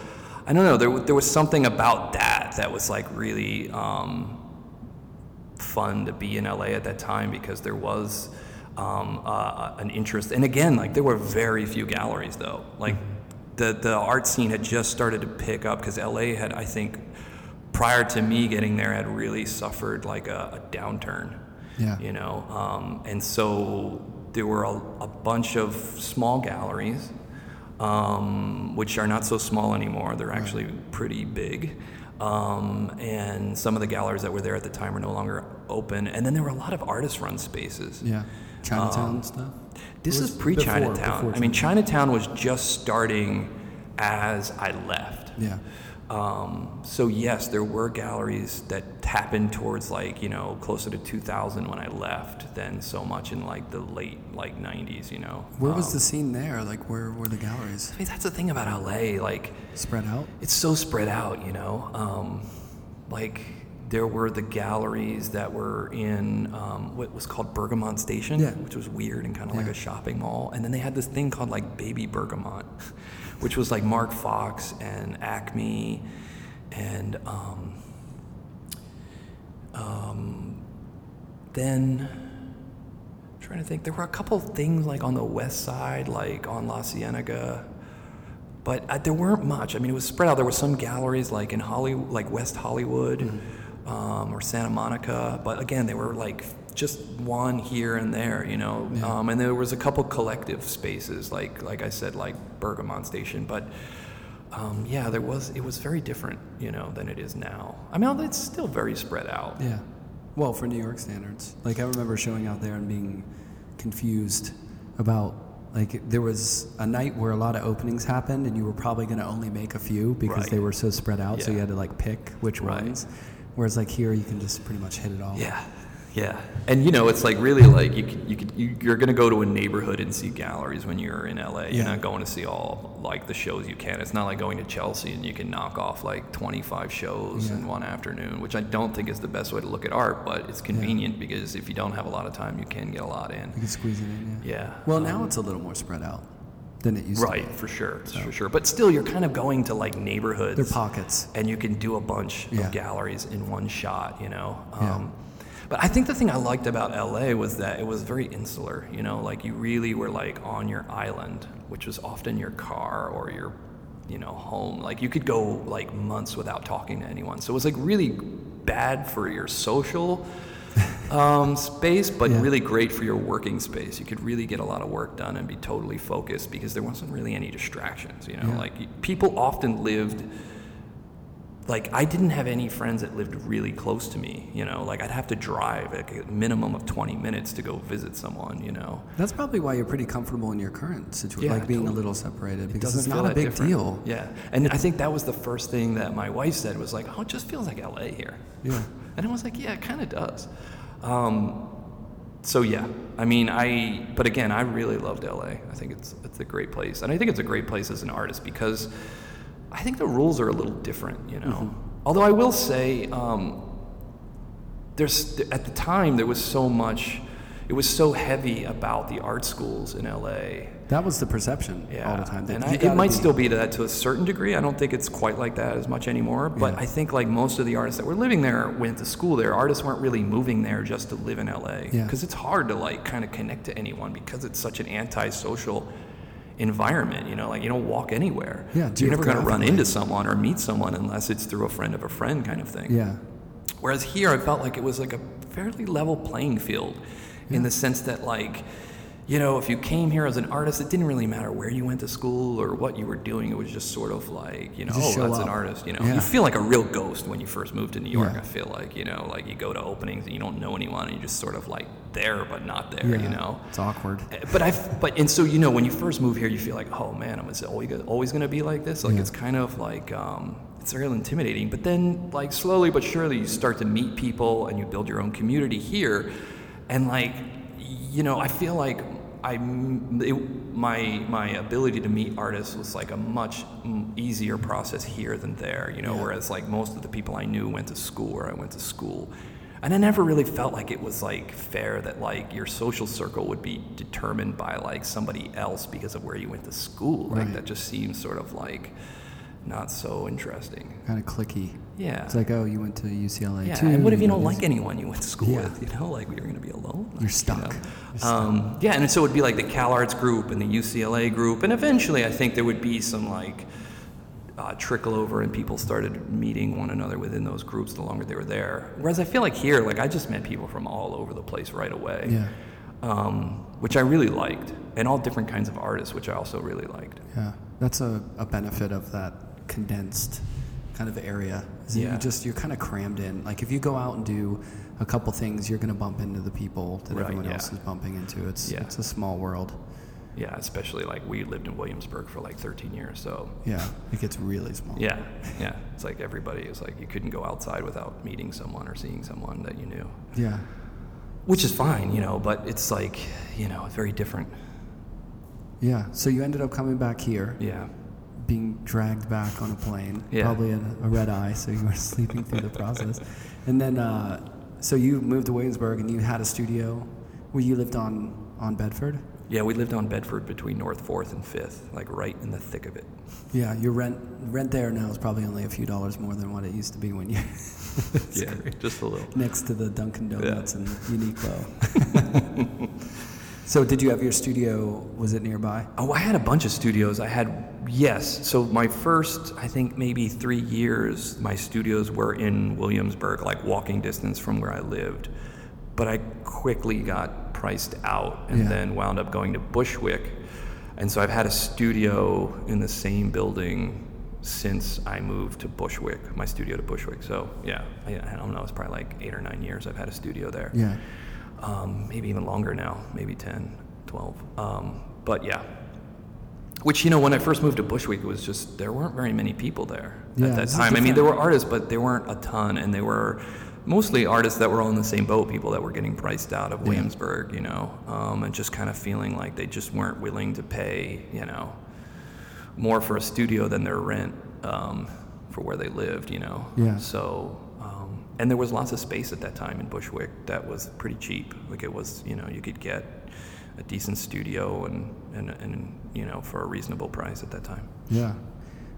C: I don't know, there, there was something about that that was like really um, fun to be in LA at that time because there was um, uh, an interest. And again, like there were very few galleries though. Like the, the art scene had just started to pick up because LA had, I think, prior to me getting there, had really suffered like a, a downturn.
B: Yeah.
C: You know, um, and so there were a, a bunch of small galleries, um, which are not so small anymore. They're actually pretty big. Um, and some of the galleries that were there at the time are no longer open. And then there were a lot of artist-run spaces.
B: Yeah. Chinatown
C: Um,
B: stuff.
C: This is pre Chinatown. I mean, Chinatown was just starting as I left.
B: Yeah.
C: Um, so yes, there were galleries that happened towards like you know closer to 2000 when I left than so much in like the late like 90s. You know.
B: Where was
C: Um,
B: the scene there? Like, where were the galleries?
C: I mean, that's the thing about LA. Like,
B: Spread out?
C: it's so spread out, you know. Um, like there were the galleries that were in um, what was called Bergamot Station,
B: Yeah.
C: which was weird and kind of like a shopping mall. And then they had this thing called like Baby Bergamot, which was like Marc Foxx and Acme, and um, um, then I'm trying to think. There were a couple things like on the west side, like on La Cienega, but uh, there weren't much. I mean, it was spread out. There were some galleries like in Hollywood, like West Hollywood um, or Santa Monica, but again, they were like just one here and there, you know. Um, and there was a couple collective spaces, like like I said, like Bergamot Station, but. Um, yeah, there was. It was very different, you know, than it is now. I mean, it's still very spread out.
B: Yeah. Well, for New York standards. Like, I remember showing out there and being confused about, like, there was a night where a lot of openings happened and you were probably going to only make a few because
C: Right.
B: they were so spread out. So you had to, like, pick which
C: Right.
B: ones. Whereas, like, here, you can just pretty much hit it all.
C: Yeah, yeah, and you know, it's like really like you could, you could you, you're gonna go to a neighborhood and see galleries when you're in LA. You're
B: Yeah.
C: not going to see all like the shows you can. It's not like going to Chelsea and you can knock off like 25 shows
B: Yeah.
C: in one afternoon, which I don't think is the best way to look at art, but it's convenient because if you don't have a lot of time, you can get a lot in.
B: You can squeeze it in, yeah.
C: Yeah.
B: Well,
C: um,
B: now it's a little more spread out than it used to
C: Right,
B: be.
C: for sure, for sure. But still, you're kind of going to like neighborhoods.
B: They're pockets.
C: and you can do a bunch
B: Yeah.
C: of galleries in one shot, you know.
B: Yeah.
C: Um, but I think the thing I liked about LA was that it was very insular, you know, like you really were like on your island, which was often your car or your, you know, home. Like you could go like months without talking to anyone. So it was like really bad for your social um, space, but
B: Yeah.
C: really great for your working space. You could really get a lot of work done and be totally focused because there wasn't really any distractions. You know,
B: Yeah.
C: like people often lived like I didn't have any friends that lived really close to me. You know, like I'd have to drive like a minimum of 20 minutes to go visit someone. You know,
B: That's probably why you're pretty comfortable in your current situation,
C: Yeah,
B: like being a little separated, because
C: doesn't
B: it's not a big
C: different.
B: deal.
C: Yeah, and I think that was the first thing that my wife said was like, "Oh, it just feels like LA here."
B: Yeah.
C: And I was like, "Yeah, it kind of does." Um, so yeah, I mean, I but again, I really loved LA. I think it's it's a great place, and I think it's a great place as an artist because I think the rules are a little different. You know,
B: Mm-hmm.
C: although I will say. Um, there's at the time there was so much it was so heavy about the art schools in LA
B: That was the perception
C: yeah.
B: all the time.
C: and I, it might
B: be-
C: still be that to a certain degree. I don't think it's quite like that as much anymore. But
B: Yeah.
C: I think like most of the artists that were living there went to school there. Artists weren't really moving there just to live in LA
B: Yeah.
C: because it's hard to like kind of connect to anyone because it's such an antisocial environment. You know, like you don't walk anywhere.
B: Yeah,
C: you're never going to run into someone or meet someone unless it's through a friend of a friend kind of thing.
B: Yeah.
C: Whereas here, I felt like it was like a fairly level playing field in the sense that, like, you know, if you came here as an artist, it didn't really matter where you went to school or what you were doing. It was just sort of like, you know, oh, that's an artist. You know,
B: Yeah.
C: you feel like a real ghost when you first moved to New York.
B: Yeah.
C: I feel like, you know, like you go to openings and you don't know anyone and you're just sort of like there but not there.
B: Yeah.
C: You know.
B: It's awkward.
C: But I, but and so you know, when you first move here, you feel like, oh man, am I always gonna- always going to be like this? Like it's kind of like um, it's real intimidating. But then, like slowly but surely, you start to meet people and you build your own community here, and like, you know, I feel like I it, my my ability to meet artists was like a much easier process here than there. You know,
B: Yeah.
C: whereas like most of the people I knew went to school where I went to school. And I never really felt like it was like fair that like your social circle would be determined by like somebody else because of where you went to school. Like
B: Right.
C: that just seems sort of like not so interesting.
B: Kind of cliquey.
C: Yeah.
B: It's like, oh, you went to UCLA
C: yeah.
B: too.
C: And what if you don't like anyone you went to school
B: Yeah.
C: with? You know, like you're going to be alone.
B: You're stuck.
C: You know?
B: You're stuck.
C: Um, yeah, and so it would be like the CalArts group and the UCLA group, and eventually I think there would be some like uh, trickle over, and people started meeting one another within those groups the longer they were there. Whereas I feel like here, like I just met people from all over the place right away,
B: Yeah.
C: um, which I really liked, and all different kinds of artists, which I also really liked.
B: Yeah, that's a, a benefit of that condensed kind of area. That
C: Yeah.
B: You just you're kind of crammed in. Like if you go out and do a couple things, you're gonna bump into the people that
C: Right,
B: everyone
C: yeah.
B: else is bumping into. It's
C: Yeah.
B: it's a small world.
C: Yeah, especially like we lived in Williamsburg for like 13 years, so
B: Yeah, it gets really small.
C: yeah, yeah, it's like everybody is like you couldn't go outside without meeting someone or seeing someone that you knew.
B: Yeah.
C: which is fine, you know, but it's like, you know, it's very different.
B: Yeah. So you ended up coming back here,
C: Yeah.
B: Being dragged back on a plane,
C: Yeah.
B: probably a, a red eye, so you were sleeping through the process. And then, uh, so you moved to Williamsburg and you had a studio where you lived on on Bedford.
C: Yeah, we lived on Bedford between North 4th and 5th, like right in the thick of it.
B: Yeah, your rent rent there now is probably only a few dollars more than what it used to be when you
C: yeah, just a little.
B: next to the Dunkin' Donuts and Uniqlo. so, did you have your studio? Was it nearby?
C: Oh, I had a bunch of studios. I had, yes. So my first, I think maybe three years, my studios were in Williamsburg, like walking distance from where I lived. But I quickly got priced out and
B: Yeah.
C: then wound up going to Bushwick. And so I've had a studio in the same building since I moved to Bushwick, my studio to Bushwick. So yeah, I, I don't know, it's probably like eight or nine years I've had a studio there
B: Yeah.
C: Um, maybe even longer now, maybe 10, 12. Um, but yeah. Which, you know, when I first moved to Bushwick, it was just, there weren't very many people there
B: Yeah,
C: at that time. I mean, there were artists, but there weren't a ton, and they were mostly artists that were all in the same boat, people that were getting priced out of Williamsburg, you know, um, and just kind of feeling like they just weren't willing to pay, you know, more for a studio than their rent um, for where they lived, you know.
B: Yeah.
C: So, and there was lots of space at that time in Bushwick that was pretty cheap. Like it was, you know, you could get a decent studio and, and, and you know, for a reasonable price at that time.
B: Yeah.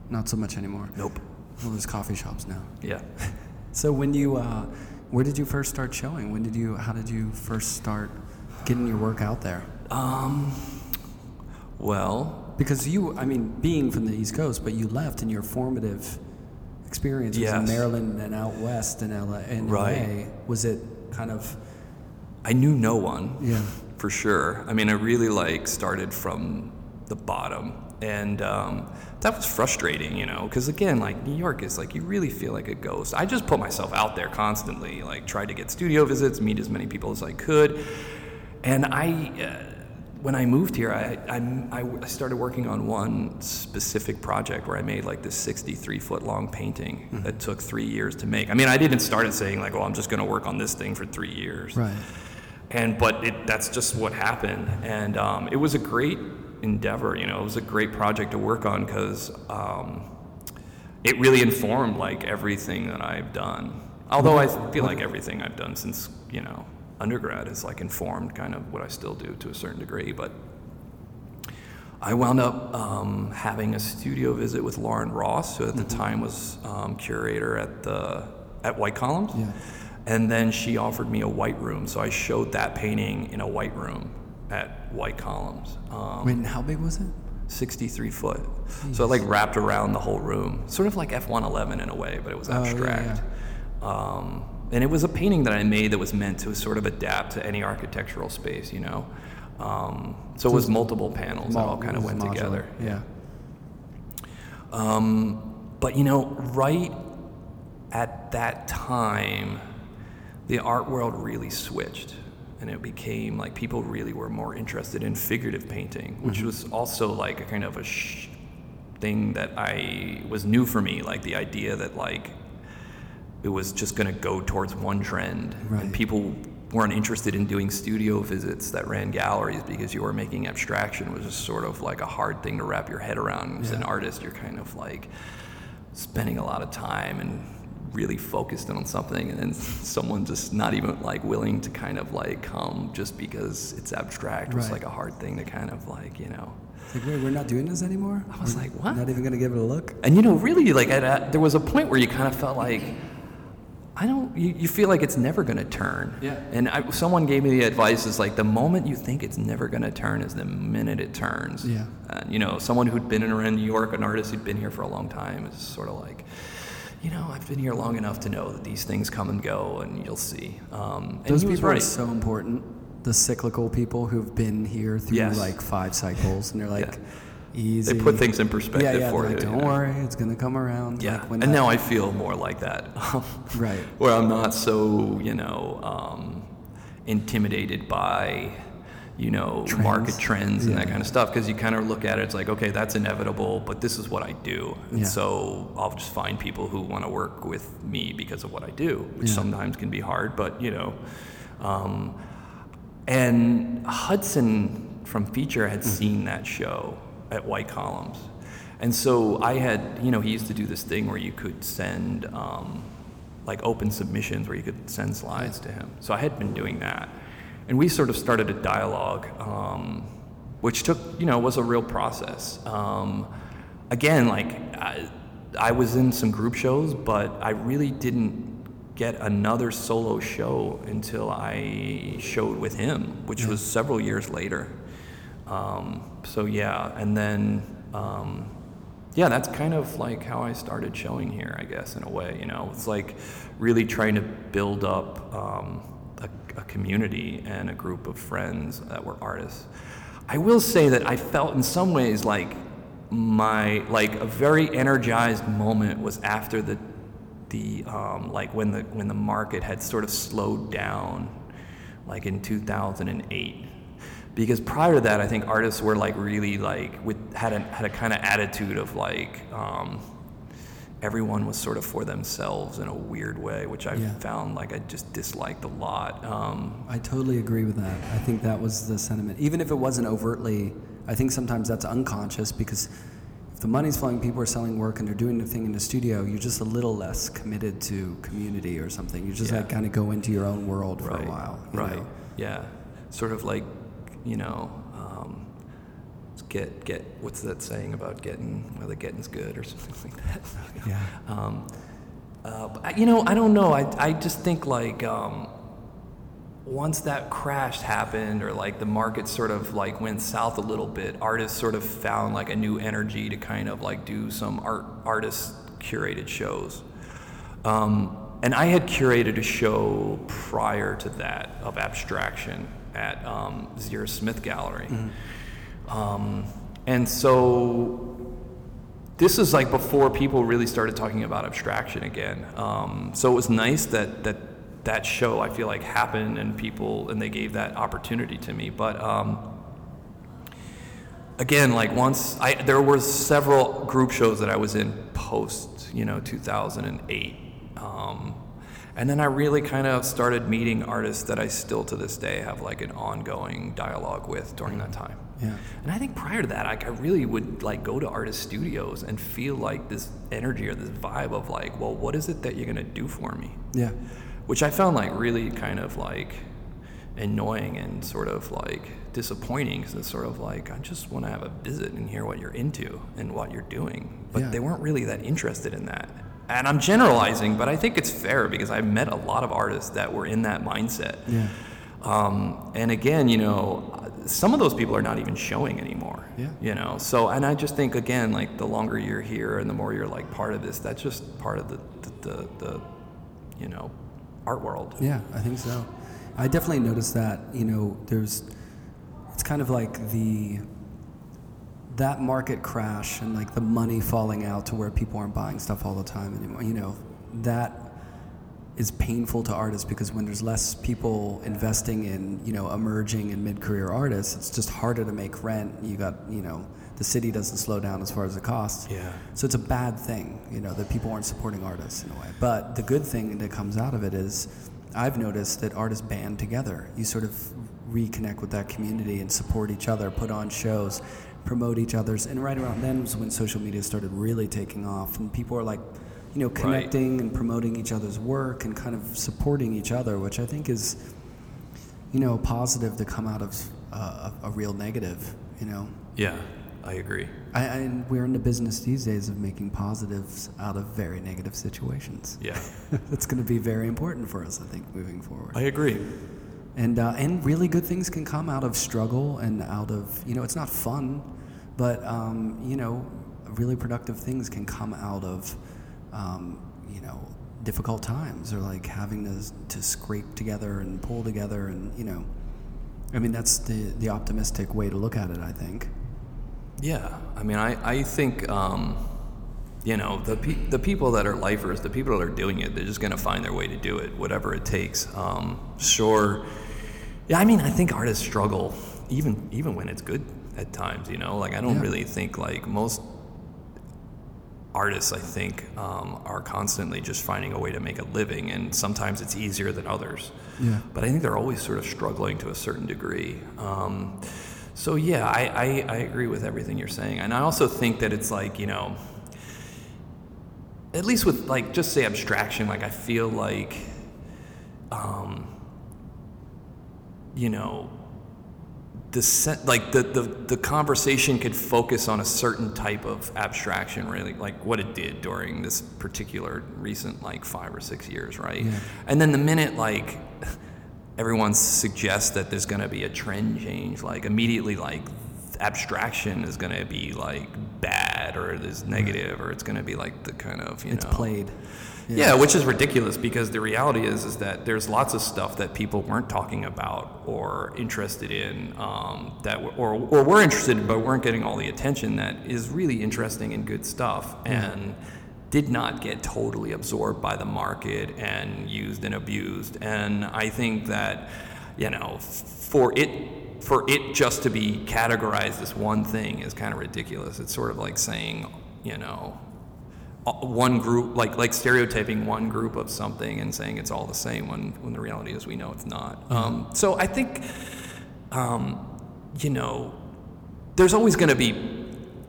B: Not so much anymore.
C: Nope.
B: Well, there's coffee shops now.
C: Yeah.
B: So when you, uh, where did you first start showing? When did you? How did you first start getting your work out there?
C: Um, well,
B: Because you, I mean, being from the East Coast, but you left in your formative experiences in
C: Yes.
B: Maryland and out west in LA. In
C: Right.
B: LA, was it kind of?
C: I knew no one.
B: Yeah.
C: for sure. I mean, I really like started from the bottom. And um, that was frustrating, you know, because again, like New York is like you really feel like a ghost. I just put myself out there constantly, like tried to get studio visits, meet as many people as I could, and I. Uh, when I moved here, I, I, I, started working on one specific project where I made like this 63 foot long painting mm-hmm. that took three years to make. I mean, I didn't start it saying like, "Oh, I'm just going to work on this thing for three years."
B: Right.
C: And but it, that's just what happened, and um, it was a great endeavor. You know, it was a great project to work on because um, it really informed like everything that I've done. Although I feel like everything I've done since you know undergrad is like informed kind of what I still do to a certain degree. But I wound up um, having a studio visit with Lauren Ross, who at the mm-hmm. time was um, curator at the at White Columns.
B: Yeah.
C: And then she offered me a white room, so I showed that painting in a white room at White Columns.
B: Um, Wait, how big was it?
C: 63 foot. Jeez. So it like wrapped around the whole room, sort of like F111 in a way, but it was abstract. Oh, yeah, yeah. Um, and it was a painting that I made that was meant to sort of adapt to any architectural space, you know. Um, so, so, it was multiple panels that all kind of went modular. together.
B: Yeah.
C: Um, but you know, right at that time, the art world really switched, and it became like people really were more interested in figurative painting, which mm-hmm. was also like a kind of a sh- thing that I was new for me, like the idea that like it was just going to go towards one trend, right. and people weren't interested in doing studio visits that ran galleries because you were making abstraction was just sort of like a hard thing to wrap your head around. As yeah. an artist, you're kind of like spending a lot of time and really focused on something and then someone just not even like willing to kind of like come just because it's abstract. Was like a hard thing to kind of like you know.
B: Like wait we're not doing this anymore?
C: I was
B: we're
C: like what?
B: not even gonna give it a look?
C: And you know really like at, there was a point where you kind of felt like I don't. You, you feel like it's never going to turn.
B: Yeah.
C: And I, someone gave me the advice is like the moment you think it's never going to turn is the minute it turns.
B: Yeah.
C: And you know, someone who'd been in around New York, an artist who'd been here for a long time, is sort of like, you know, I've been here long enough to know that these things come and go, and you'll see. Um,
B: Those people right. are so important. The cyclical people who've been here through yes. like five cycles, and they're like. Yeah easy.
C: They put things in perspective
B: yeah, yeah,
C: for
B: like,
C: you.
B: Don't you know? worry, it's gonna come around.
C: Yeah, like and now I feel more like that.
B: right.
C: Where I'm not so you know um, intimidated by you know trends. market trends and that kind of stuff because you kind of look at it it's like okay that's inevitable but this is what i do and yeah. so i'll just find people who want to work with me because of what i do which yeah. sometimes can be hard but you know um, and hudson from feature had mm-hmm. seen that show at White Columns. And so I had, you know, he used to do this thing where you could send um, like open submissions where you could send slides to him. So I had been doing that. And we sort of started a dialogue, um, which took, you know, was a real process. Um, again, like I, I was in some group shows, but I really didn't get another solo show until I showed with him, which was several years later. Um, so yeah, and then um, yeah, that's kind of like how I started showing here, I guess, in a way. You know, it's like really trying to build up um, a, a, community and a group of friends that were artists. I will say that I felt in some ways like my like a very energized moment was after the the um, like when the when the market had sort of slowed down, like in 2008 because prior to that, I think artists were like really like with had a had a kind of attitude of like um, everyone was sort of for themselves in a weird way, which I yeah. found like I just disliked a lot. Um,
B: I totally agree with that. I think that was the sentiment, even if it wasn't overtly. I think sometimes that's unconscious because if the money's flowing, people are selling work and they're doing the thing in the studio. You're just a little less committed to community or something. You just yeah. like kind of go into your own world for
C: right.
B: a while.
C: Right.
B: Know?
C: Yeah. Sort of like you know, um, get get what's that saying about getting well, the getting's good or something like that.
B: yeah.
C: Um, uh, you know, I don't know. I I just think like um, once that crash happened or like the market sort of like went south a little bit, artists sort of found like a new energy to kind of like do some art artist curated shows. Um, and I had curated a show prior to that of abstraction at um, ZieherSmith Gallery. Mm-hmm. Um, and so this is like before people really started talking about abstraction again. Um, so it was nice that that that show I feel like happened and people and they gave that opportunity to me. But um, again, like once I there were several group shows that I was in post you know 2008. Um, and then I really kind of started meeting artists that I still to this day have like an ongoing dialogue with during that mm. time.
B: Yeah.
C: And I think prior to that, like I really would like go to artist studios and feel like this energy or this vibe of like, well, what is it that you're gonna do for me?
B: Yeah.
C: Which I found like really kind of like annoying and sort of like disappointing because it's sort of like I just want to have a visit and hear what you're into and what you're doing, but
B: Yeah.
C: they weren't really that interested in that. And I'm generalizing, but I think it's fair because I've met a lot of artists that were in that mindset.
B: Yeah.
C: Um, and again, you know, some of those people are not even showing anymore.
B: Yeah.
C: You know, so and I just think again, like the longer you're here and the more you're like part of this, that's just part of the the, the, the you know art world.
B: Yeah, I think so. I definitely noticed that, you know, there's it's kind of like the that market crash and like the money falling out to where people aren't buying stuff all the time anymore. You know, that is painful to artists because when there's less people investing in, you know, emerging and mid-career artists, it's just harder to make rent. You got, you know, the city doesn't slow down as far as the costs.
C: Yeah.
B: So it's a bad thing, you know, that people aren't supporting artists in a way. But the good thing that comes out of it is I've noticed that artists band together. You sort of reconnect with that community and support each other, put on shows, promote each other's. And right around then was when social media started really taking off and people are like, you know, connecting and promoting each other's work and kind of supporting each other, which I think is, you know, positive to come out of uh, a, a real negative, you know.
C: Yeah, I agree.
B: I, and we're in the business these days of making positives out of very negative situations.
C: Yeah,
B: That's going to be very important for us, I think, moving forward.
C: I agree.
B: and uh, and really good things can come out of struggle and out of you know it's not fun, but um, you know really productive things can come out of um, you know difficult times or like having to to scrape together and pull together and you know I mean that's the the optimistic way to look at it. I think.
C: Yeah, I mean, I, I think, um, you know, the, pe- the people that are lifers, the people that are doing it, they're just going to find their way to do it, whatever it takes. Um, sure. Yeah, I mean, I think artists struggle even even when it's good at times, you know? Like, I don't
B: Yeah.
C: really think, like, most artists, I think, um, are constantly just finding a way to make a living, and sometimes it's easier than others.
B: Yeah.
C: But I think they're always sort of struggling to a certain degree. Um, so yeah, I, I, I agree with everything you're saying, and I also think that it's like you know, at least with like just say abstraction, like I feel like, um, you know, the like the, the the conversation could focus on a certain type of abstraction really like what it did during this particular recent like five or six years right
B: Yeah.
C: and then the minute like everyone suggests that there's going to be a trend change like immediately like abstraction is going to be like bad or is negative or it's going to be like the kind of you
B: It's
C: know
B: played.
C: Yeah. which is ridiculous because the reality is is that there's lots of stuff that people weren't talking about or interested in um, that or or were interested in but weren't getting all the attention that is really interesting and good stuff and did not get totally absorbed by the market and used and abused. And I think that you know for it for it just to be categorized as one thing is kind of ridiculous. It's sort of like saying you know one group like like stereotyping one group of something and saying it's all the same when when the reality is we know it's not. Um, so i think um, you know there's always going to be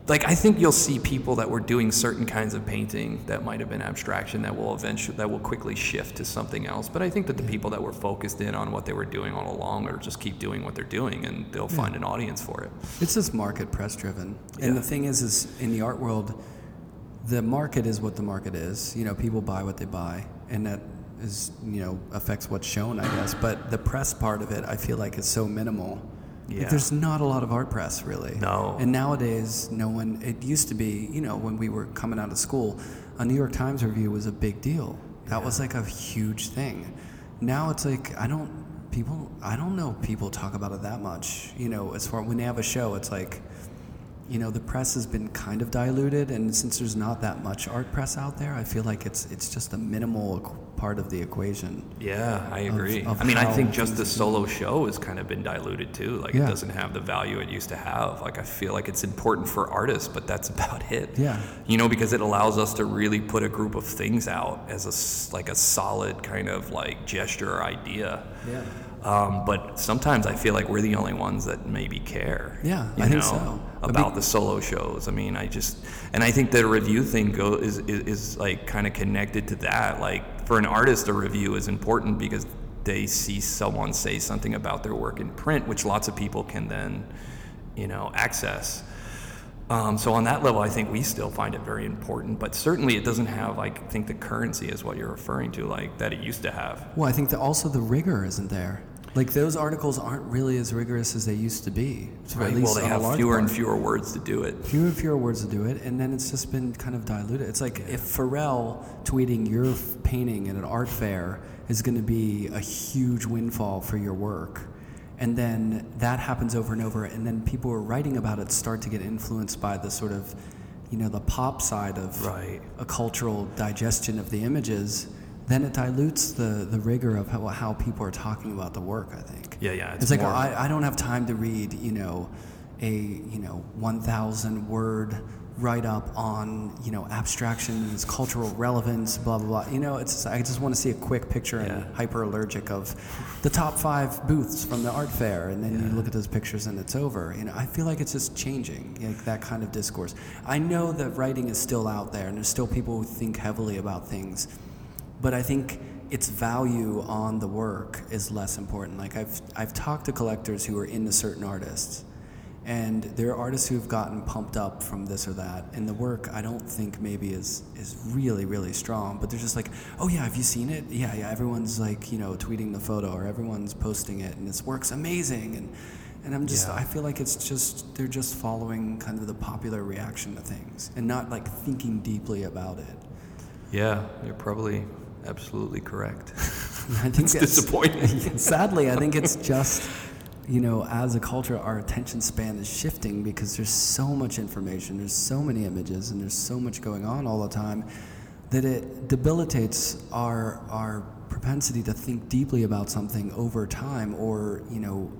C: like i think you'll see people that were doing certain kinds of painting that might have been abstraction that will eventually that will quickly shift to something else. But i think that the people that were focused in on what they were doing all along or just keep doing what they're doing and they'll find an audience for it.
B: It's just market press driven.
C: Yeah.
B: And the thing is, is in the art world, the market is what the market is. You know, people buy what they buy, and that is, you know, affects what's shown, I guess. But the press part of it, I feel like is so minimal. Like,
C: Yeah.
B: there's not a lot of art press, really.
C: No.
B: And nowadays, no one, it used to be, you know, when we were coming out of school, a New York Times review was a big deal. That was like a huge thing. Now it's like, I don't, people, I don't know people talk about it that much. You know, as far when they have a show, it's like, you know the press has been kind of diluted, and since there's not that much art press out there, I feel like it's it's just a minimal part of the equation.
C: Yeah, I agree.
B: of
C: I mean, I think just the solo show has kind of been diluted too. Like
B: Yeah.
C: it doesn't have the value it used to have. Like I feel like it's important for artists, but that's about it.
B: Yeah.
C: You know, because it allows us to really put a group of things out as a like a solid kind of like gesture or idea.
B: Yeah.
C: Um, but sometimes I feel like we're the only ones that maybe care.
B: Yeah, I think so.
C: About
B: big-
C: the solo shows. I mean, I just, and I think the review thing go is, is, is like kind of connected to that. Like for an artist, a review is important because they see someone say something about their work in print, which lots of people can then, you know, access. Um, so on that level, I think we still find it very important, but certainly it doesn't have like I think the currency is what you're referring to, like that it used to have.
B: Well, I think that also the rigor isn't there. Like those articles aren't really as rigorous as they used to be.
C: Right?
B: least
C: Well, they have fewer and fewer words to do it.
B: fewer and fewer words to do it, and then it's just been kind of diluted. It's like if Pharrell tweeting your painting at an art fair is going to be a huge windfall for your work, and then that happens over and over, and then people who are writing about it start to get influenced by the sort of, you know, the pop side of
C: Right.
B: a cultural digestion of the images. Then it dilutes the, the rigor of how, how people are talking about the work. I think.
C: Yeah, yeah,
B: It's,
C: it's
B: like I, I don't have time to read, you know, a you know 1,000 word write up on you know abstractions, cultural relevance, blah blah blah. You know, it's I just want to see a quick picture
C: Yeah.
B: and Hyperallergic of the top five booths from the art fair, and then you look at those pictures and it's over. You know, I feel like it's just changing, like that kind of discourse. I know that writing is still out there, and there's still people who think heavily about things but I think its value on the work is less important. Like I've I've talked to collectors who are into certain artists, and there are artists who have gotten pumped up from this or that, and the work I don't think maybe is is really really strong. But they're just like, oh yeah, have you seen it? Yeah, yeah. Everyone's like you know tweeting the photo or everyone's posting it, and this work's amazing. And and I'm just
C: Yeah.
B: I feel like it's just they're just following kind of the popular reaction to things and not like thinking deeply about it.
C: Yeah, you're probably absolutely correct.
B: I think
C: It's disappointing.
B: Sadly, I think it's just, you know, as a culture, our attention span is shifting because there's so much information, there's so many images, and there's so much going on all the time that it debilitates our our propensity to think deeply about something over time, or you know,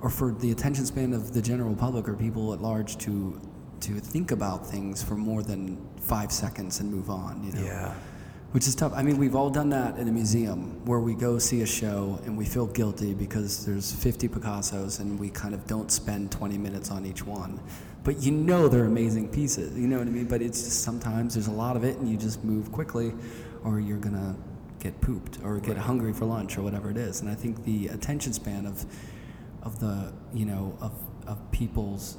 B: or for the attention span of the general public or people at large to to think about things for more than five seconds and move on. You know
C: yeah.
B: Which is tough. I mean, we've all done that in a museum where we go see a show and we feel guilty because there's 50 Picassos and we kind of don't spend 20 minutes on each one. But you know they're amazing pieces, you know what I mean? But it's just sometimes there's a lot of it and you just move quickly or you're going to get pooped or get hungry for lunch or whatever it is. And I think the attention span of of the, you know, of of people's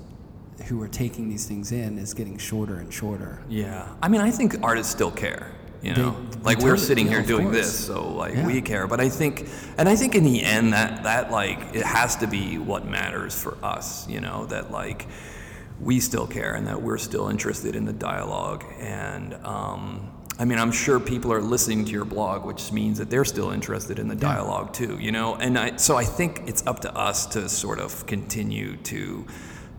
B: who are taking these things in is getting shorter and shorter.
C: Yeah. I mean, I think artists still care. You know,
B: they
C: like we're sitting
B: yeah,
C: here doing this, so like
B: Yeah.
C: we care. But I think, and I think in the end, that that like it has to be what matters for us. You know, that like we still care and that we're still interested in the dialogue. And um, I mean, I'm sure people are listening to your blog, which means that they're still interested in the dialogue too. You know, and I, so I think it's up to us to sort of continue to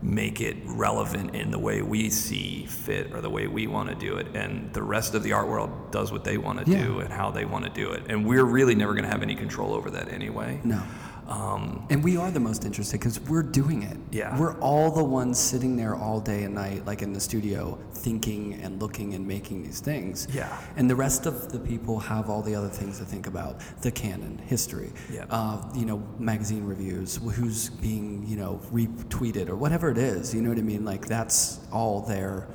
C: make it relevant in the way we see fit or the way we want to do it and the rest of the art world does what they want to
B: Yeah.
C: do and how they want to do it and we're really never going to have any control over that anyway
B: No.
C: Um,
B: And we are the most interested because we're doing it.
C: Yeah.
B: We're all the ones sitting there all day and night, like in the studio, thinking and looking and making these things.
C: Yeah.
B: And the rest of the people have all the other things to think about the canon, history,
C: Yeah.
B: uh, you know, magazine reviews, who's being, you know, retweeted or whatever it is. You know what I mean? Like that's all their.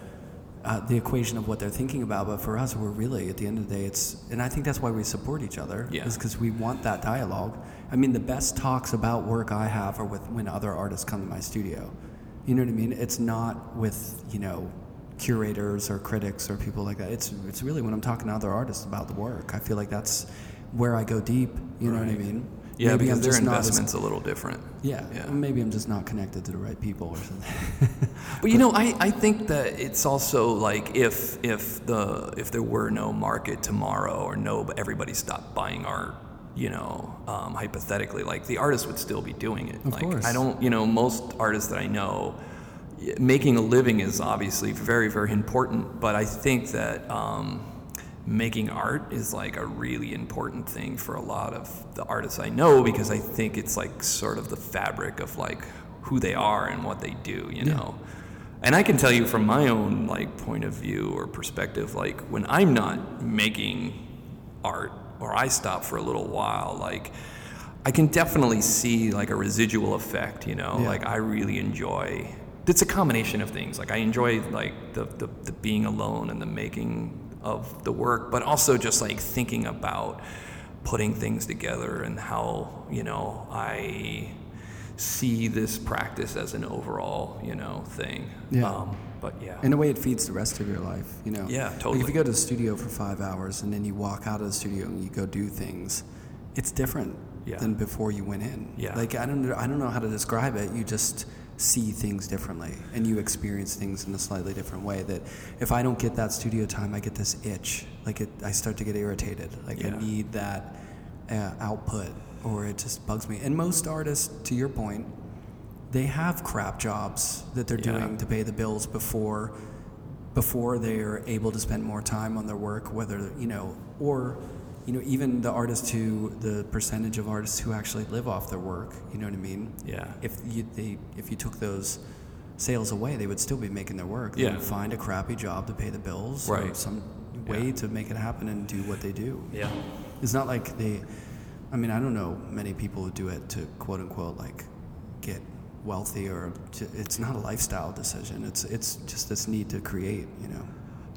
B: Uh, the equation of what they're thinking about, but for us, we're really at the end of the day, it's, and I think that's why we support each other,
C: Yeah.
B: is because we want that dialogue. I mean, the best talks about work I have are with when other artists come to my studio. You know what I mean? It's not with you know curators or critics or people like that. It's it's really when I'm talking to other artists about the work. I feel like that's where I go deep. You know what I mean?
C: yeah
B: Maybe
C: because
B: I'm
C: their
B: not as-
C: investment's a little different
B: yeah,
C: Yeah.
B: Maybe I'm just not connected to the right people or something.
C: But you know, I, I think that it's also like if if the if there were no market tomorrow or no everybody stopped buying art, you know, um, hypothetically, like the artist would still be doing it.
B: Of
C: like
B: course.
C: I don't, you know, most artists that I know, making a living is obviously very, very important, but I think that um, making art is like a really important thing for a lot of the artists I know because I think it's like sort of the fabric of like who they are and what they do, you know. And I can tell you from my own like point of view or perspective, like when I'm not making art or I stop for a little while, like I can definitely see like a residual effect, you know.
B: Yeah.
C: Like I really enjoy. It's a combination of things. Like I enjoy like the, the the being alone and the making of the work, but also just like thinking about putting things together and how you know I see this practice as an overall you know thing.
B: Yeah.
C: Um, but yeah.
B: In a way, it feeds the rest of your life, you know?
C: Yeah,
B: Like
C: totally.
B: if you go to the studio for five hours and then you walk out of the studio and you go do things, it's different
C: Yeah.
B: than before you went in.
C: Yeah.
B: Like, I don't, know- I don't know how to describe it. You just see things differently and you experience things in a slightly different way. That if I don't get that studio time, I get this itch. Like, it, I start to get irritated. Like,
C: Yeah.
B: I need that uh, output or it just bugs me. And most artists, to your point, they have crap jobs that they're
C: Yeah.
B: doing to pay the bills before before they're able to spend more time on their work whether you know or you know even the artists who the percentage of artists who actually live off their work you know what i mean
C: Yeah.
B: if you they if you took those sales away they would still be making their work they
C: Yeah.
B: would find a crappy job to pay the bills
C: Right.
B: some way
C: Yeah.
B: to make it happen and do what they do
C: yeah.
B: it's not like they, I mean, I don't know many people who do it to quote unquote like get wealthy or to, it's not a lifestyle decision. It's it's just this need to create, you know.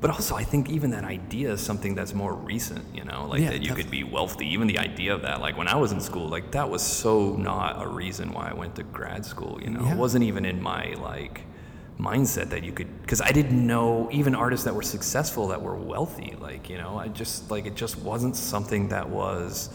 C: But also, I think even that idea is something that's more recent, you know, like
B: Yeah,
C: that you could be wealthy. Even the idea of that, like when I was in school, like that was so not a reason why I went to grad school, you know.
B: Yeah.
C: It wasn't even in my like mindset that you could, because I didn't know even artists that were successful that were wealthy. Like, you know, I just, like, it just wasn't something that was.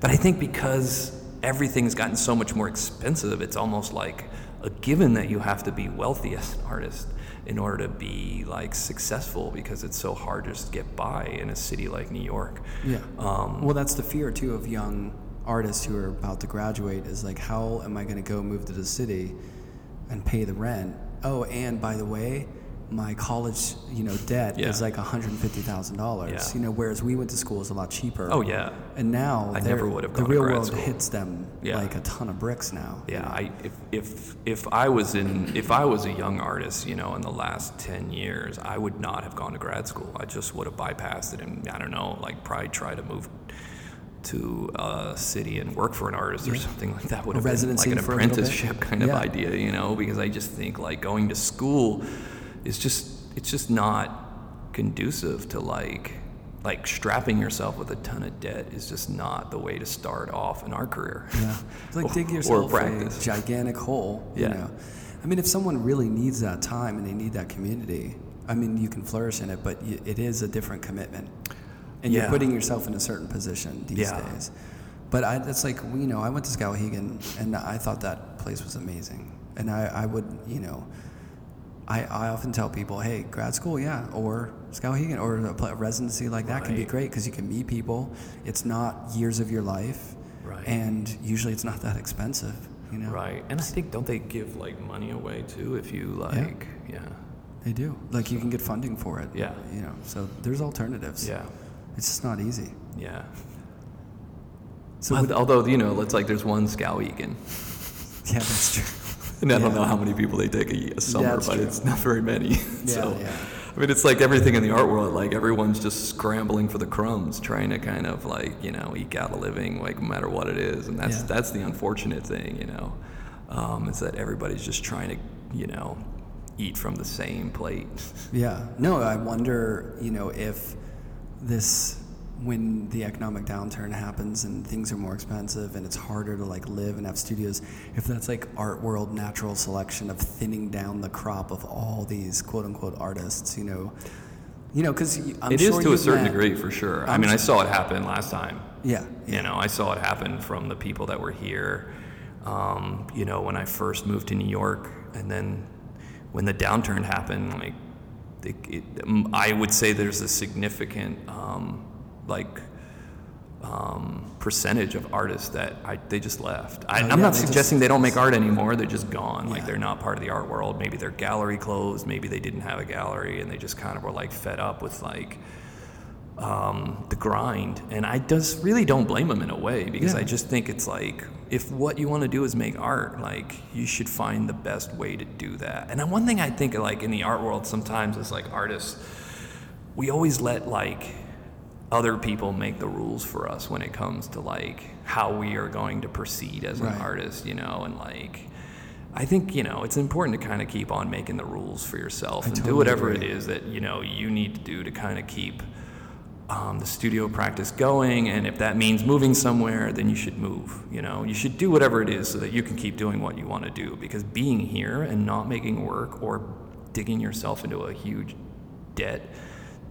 C: But I think because everything's gotten so much more expensive, it's almost like a given that you have to be wealthy as an artist in order to be like successful because it's so hard just to get by in a city like New York.
B: Yeah.
C: Um,
B: well, that's the fear too of young artists who are about to graduate is like, how am I going to go move to the city and pay the rent? Oh, and by the way, my college, you know, debt
C: Yeah.
B: is like $150,000.
C: Yeah.
B: You know, whereas we went to school is a lot cheaper.
C: Oh, yeah.
B: And now
C: I never would have
B: the real world
C: school.
B: hits them
C: Yeah.
B: like a ton of bricks now.
C: Yeah, I if if if I was in if I was a young artist, you know, in the last ten years, I would not have gone to grad school. I just would have bypassed it and I don't know, like probably try to move to a city and work for an artist or something like that would
B: A
C: have been like an
B: for a little bit?
C: apprenticeship kind of idea, you know, because I just think like going to school is just it's just not conducive to like like strapping yourself with a ton of debt is just not the way to start off in our career.
B: Yeah. It's like dig yourself a gigantic hole. You
C: Yeah.
B: know. I mean, if someone really needs that time and they need that community, I mean, you can flourish in it, but it is a different commitment, and you're putting yourself in a certain position these
C: Yeah.
B: days. But I, it's like you know, I went to Skowhegan, and I thought that place was amazing, and I, I would, you know. I, I often tell people, hey, grad school, yeah, or Skowhegan, or a, residency like that can be great because you can meet people. It's not years of your life,
C: Right.
B: and usually it's not that expensive, you know.
C: Right, and I think don't they give like money away too if you like, yeah,
B: They do. Like you can get funding for it.
C: Yeah.
B: You know, so there's alternatives.
C: yeah,
B: It's just not easy.
C: yeah.
B: So
C: although you know, it's like there's one Skowhegan,
B: yeah, that's true.
C: And I don't know how many people they take a, a summer,
B: That's
C: but
B: true.
C: it's not very many. so,
B: yeah.
C: I mean, it's like everything in the art world. Like everyone's just scrambling for the crumbs, trying to kind of like you know eke out a living, like no matter what it is, and that's
B: Yeah.
C: that's the unfortunate thing, you know, um, is that everybody's just trying to you know eat from the same plate.
B: Yeah. No, I wonder, you know, if this when the economic downturn happens and things are more expensive and it's harder to like live and have studios, if that's like art world natural selection of thinning down the crop of all these quote unquote artists, you know. You know, because
C: It is to a certain degree, for sure. I mean, i saw it happen last time.
B: Yeah. yeah.
C: You know, I saw it happen from the people that were here. Um, you know, when I first moved to New York, and then when the downturn happened, like, it, it, I would say there's a significant, um, like, um, percentage of artists that I, they just left. I,
B: Oh,
C: I'm
B: yeah,
C: not
B: they just-
C: suggesting they don't make art anymore. They're just gone. Like they're not part of the art world. Maybe their gallery closed. Maybe they didn't have a gallery and they just kind of were like fed up with like um, the grind. And I just really don't blame them in a way because
B: Yeah.
C: I just think it's like if what you want to do is make art, like you should find the best way to do that. And then one thing I think like in the art world sometimes is like artists, we always let like other people make the rules for us when it comes to like how we are going to proceed as an artist, you know, and like I think, you know, it's important to kind of keep on making the rules for yourself
B: I
C: and do whatever
B: agree.
C: it is that, you know, you need to do to kind of keep um, the studio practice going. And if that means moving somewhere, then you should move. You know, you should do whatever it is so that you can keep doing what you want to do. Because being here and not making work or digging yourself into a huge debt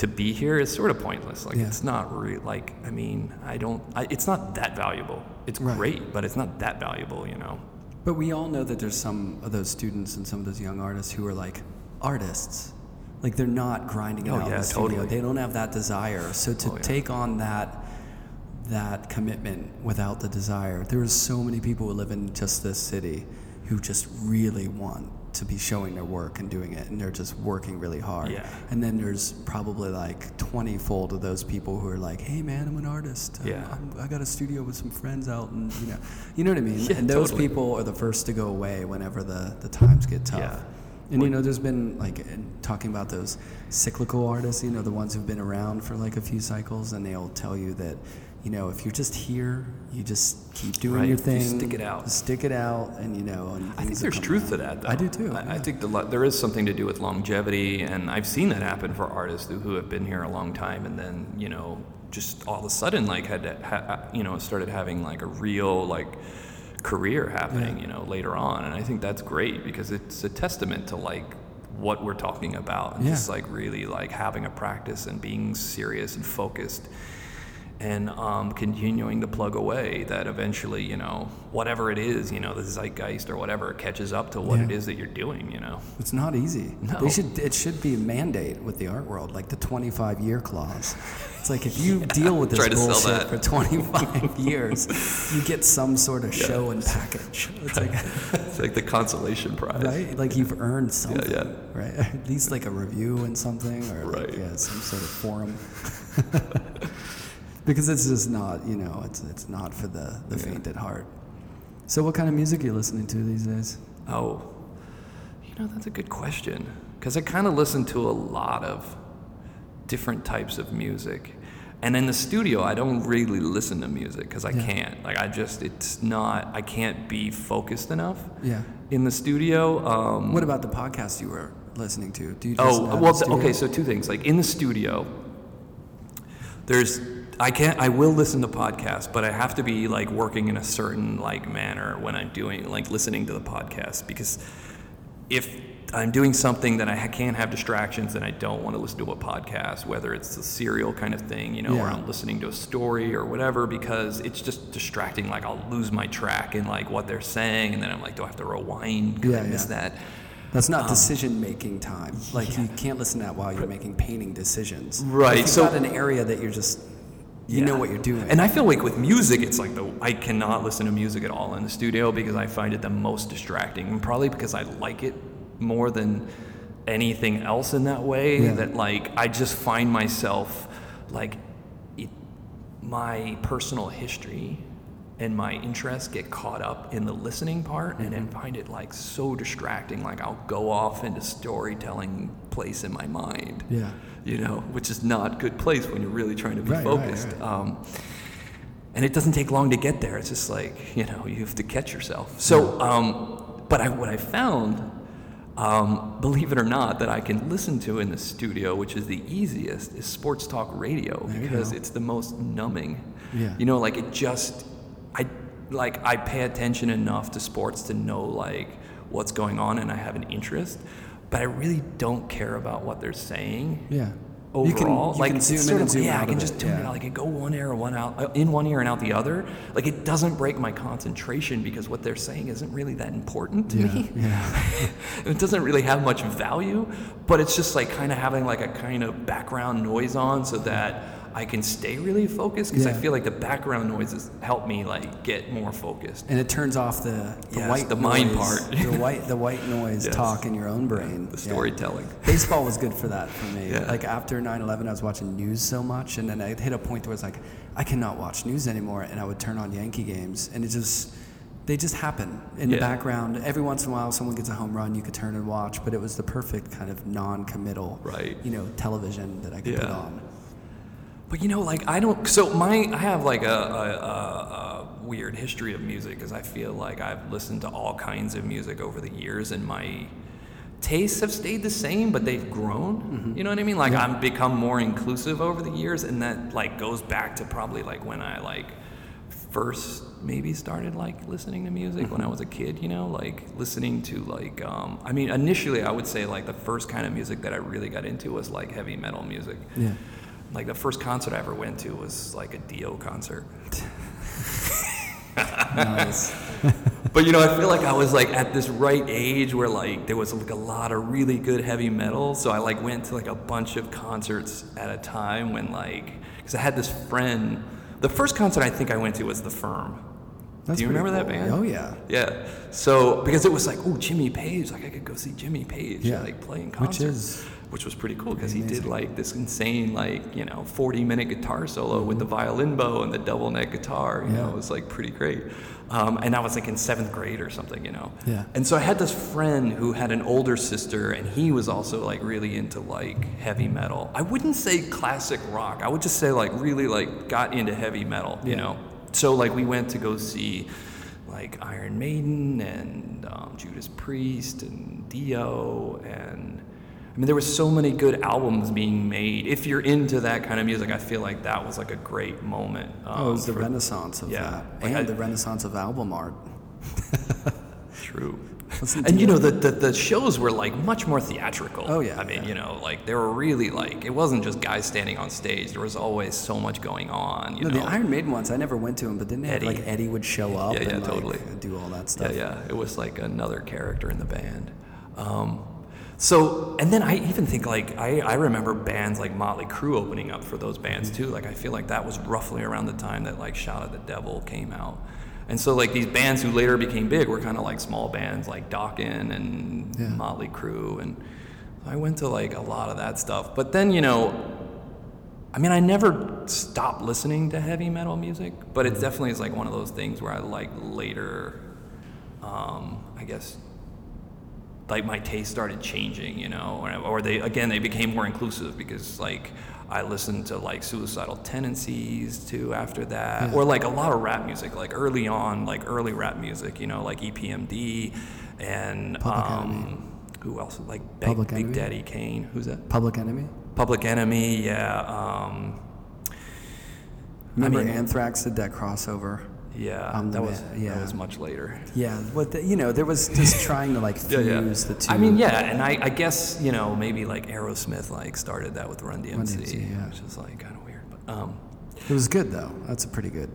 C: to be here is sort of pointless. Like
B: Yeah.
C: it's not re- like I mean I don't. I, it's not that valuable. It's
B: Right.
C: great, but it's not that valuable. You know.
B: But we all know that there's some of those students and some of those young artists who are like artists. Like they're not grinding it
C: Oh,
B: out in
C: yeah,
B: the studio.
C: totally.
B: They don't have that desire. So to
C: Oh, yeah.
B: take on that that commitment without the desire, there are so many people who live in just this city who just really want to be showing their work and doing it and they're just working really hard.
C: Yeah.
B: And then there's probably like 20 fold of those people who are like, "Hey man, I'm an artist. I'm-
C: Yeah.
B: I'm, I got a studio with some friends out and you know, you know what I mean?
C: Yeah,
B: and those
C: totally.
B: people are the first to go away whenever the, the times get tough.
C: Yeah.
B: And you know, there's been like talking about those cyclical artists, you know, the ones who've been around for like a few cycles, and they'll tell you that, you know, if you're just here, you just keep doing
C: Right,
B: your
C: you
B: thing,
C: stick it out.
B: stick it out, and you know, and
C: I think there's truth
B: out.
C: to that, though.
B: I do too.
C: I, I think the, there is something to do with longevity, and I've seen that happen for artists who, who have been here a long time, and then you know, just all of a sudden, like had, to ha, you know, started having like a real like career happening,
B: Yeah.
C: you know, later on, and I think that's great because it's a testament to like what we're talking about, and
B: Yeah.
C: just like really like having a practice and being serious and focused and um, continuing to plug away that eventually, you know, whatever it is, you know, the zeitgeist or whatever catches up to what
B: Yeah.
C: it is that you're doing, you know.
B: It's not easy.
C: No.
B: They should. It should be a mandate with the art world, like the 25 year clause. It's like if you deal with this
C: Try to sell
B: bullshit for 25 years, you get some sort of show and package. It's like,
C: It's like the consolation prize.
B: right? Like you've earned something,
C: yeah.
B: right? At least like a review and something, or like, yeah, some sort of forum. Because it's just not, you know, it's it's not for the the
C: Yeah.
B: faint at heart. So, what kind of music are you listening to these days?
C: Oh, you know, that's a good question. Because I kind of listen to a lot of different types of music. And in the studio, I don't really listen to music because I
B: Yeah.
C: can't. Like, I just, it's not, I can't be focused enough
B: Yeah.
C: in the studio. Um,
B: What about the podcast you were listening to? Do you
C: Oh well,
B: the
C: th-
B: studio?
C: okay. So two things. Like in the studio, there's I can't. I will listen to podcasts, but I have to be like working in a certain like manner when I'm doing like listening to the podcast because if I'm doing something that I can't have distractions, and I don't want to listen to a podcast, whether it's a serial kind of thing, you know, or
B: Yeah.
C: I'm listening to a story or whatever, because it's just distracting. Like I'll lose my track in like what they're saying, and then I'm like, do I have to rewind? Could I
B: Yeah,
C: miss
B: yeah.
C: that?
B: That's
C: Um,
B: not decision making time. Like you can't listen to that while you're making painting decisions.
C: Right,
B: If you've
C: so-
B: got an area that you're just you know what you're doing.
C: And I feel like with music, it's like the I cannot listen to music at all in the studio because I find it the most distracting, and probably because I like it more than anything else in that way.
B: Yeah.
C: That like I just find myself like it, my personal history and my interests get caught up in the listening part and
B: Mm-hmm.
C: then find it like so distracting like i'll go off into storytelling place in my mind
B: Yeah.
C: you know which is not good place when you're really trying to be
B: Right, right,
C: focused
B: right.
C: Um, and it doesn't take long to get there it's just like you know you have to catch yourself so um, but I, what i found um, believe it or not that i can listen to in the studio which is the easiest is sports talk radio
B: There
C: because it's the most numbing
B: Yeah.
C: you know like it just i like i pay attention enough to sports to know like what's going on and i have an interest but i really don't care about what they're saying
B: yeah.
C: overall.
B: You can, you
C: like
B: can zoom in and
C: of-
B: zoom
C: yeah,
B: out
C: I can just tune
B: yeah.
C: it. Like it go one ear, one out, uh, in one ear and out the other. Like it doesn't break my concentration because what they're saying isn't really that important to
B: Yeah,
C: me.
B: yeah.
C: it doesn't really have much value, but it's just like kind of having like a kind of background noise on so that I can stay really focused because I feel like the background noises help me like get more focused.
B: And it turns off the, the
C: Yes,
B: white
C: the mind
B: noise,
C: part.
B: the white the white noise
C: Yes.
B: talk in your own brain.
C: The
B: Yeah.
C: storytelling.
B: Baseball was good for that for me.
C: Yeah.
B: Like after 9/11, I was watching news so much, and then I hit a point where it's like, I cannot watch news anymore, and I would turn on Yankee games, and it just they just happen in the
C: Yeah.
B: background. Every once in a while, someone gets a home run, you could turn and watch, but it was the perfect kind of non-committal,
C: Right.
B: You know, television that I could put on.
C: But you know, like I don't. So my, I have like a, a, a, a weird history of music because I feel like I've listened to all kinds of music over the years, and my tastes have stayed the same, but they've grown. You know what I mean? Like I've become more inclusive over the years, and that like goes back to probably like when I like first maybe started like listening to music when I was a kid, you know, like listening to like um I mean initially I would say like the first kind of music that I really got into was like heavy metal music.
B: Yeah.
C: Like the first concert I ever went to was like a Dio concert.
B: Nice.
C: But you know, I feel like I was like at this right age where like there was like a lot of really good heavy metal. So I like went to like a bunch of concerts at a time when like because I had this friend. The first concert I think I went to was The Firm.
B: That's
C: Do you remember that
B: cool.
C: band?
B: Oh yeah.
C: Yeah. So because it was like, oh, Jimmy Page, like I could go see Jimmy Page,
B: Yeah.
C: like playing
B: Which is
C: which was pretty cool because he did like this insane, like you know, 40 minute guitar solo with the violin bow and the double neck guitar. You know,
B: Mm-hmm.
C: It was like pretty great. Um, and I was like in seventh grade or something, you know.
B: Yeah.
C: And so I had this friend who had an older sister, and he was also like really into like heavy metal. I wouldn't say classic rock. I would just say like really like got into heavy metal, you
B: Yeah.
C: know. So like we went to go see like Iron Maiden and um, Judas Priest and Dio and I mean there were so many good albums being made. If you're into that kind of music, I feel like that was like a great moment. Um,
B: Oh, it was the
C: for-
B: renaissance of
C: yeah.
B: that,
C: Like
B: and
C: I-
B: the renaissance of album art.
C: True. And you know the, the the shows were like much more theatrical.
B: Oh, yeah,
C: I mean,
B: yeah.
C: you know, like they were really like it wasn't just guys standing on stage. There was always so much going on. You
B: No,
C: know.
B: the Iron Maiden ones, I never went to them, but didn't they have,
C: Eddie.
B: like Eddie would show up
C: Yeah, yeah,
B: and like,
C: totally.
B: do all that
C: Yeah,
B: stuff?
C: yeah. It was like another character in the band. Um, so, and then I even think like I, I remember bands like Motley Crue opening up for those bands too. Like I feel like that was roughly around the time that like Shout at the Devil came out. And so like these bands who later became big were kind of like small bands like Dokken and
B: Yeah.
C: Motley Crue and I went to like a lot of that stuff. But then, you know, I mean, I never stopped listening to heavy metal music, but it definitely is like one of those things where I like later, um, I guess, like my taste started changing, you know, or, or they again they became more inclusive because like I listened to like Suicidal Tendencies too after that,
B: Yeah.
C: or like a lot of rap music, like early on, like early rap music, you know, like EPMD and
B: Public
C: um,
B: Enemy.
C: who else? Like Big,
B: Public
C: Big
B: Enemy?
C: Daddy Kane. Who's that?
B: Public Enemy.
C: Public Enemy, yeah. Um,
B: Remember
C: mean-
B: Anthrax did that crossover?
C: Yeah,
B: Um,
C: that was
B: ma-
C: that
B: yeah.
C: was much later.
B: Yeah, but the, you know, there was just trying to like fuse the two.
C: I mean, yeah, and I, I guess you know maybe like Aerosmith like started that with Run DMC,
B: Run DMC, yeah.
C: which is like kind of weird. But um,
B: it was good though. That's a pretty good.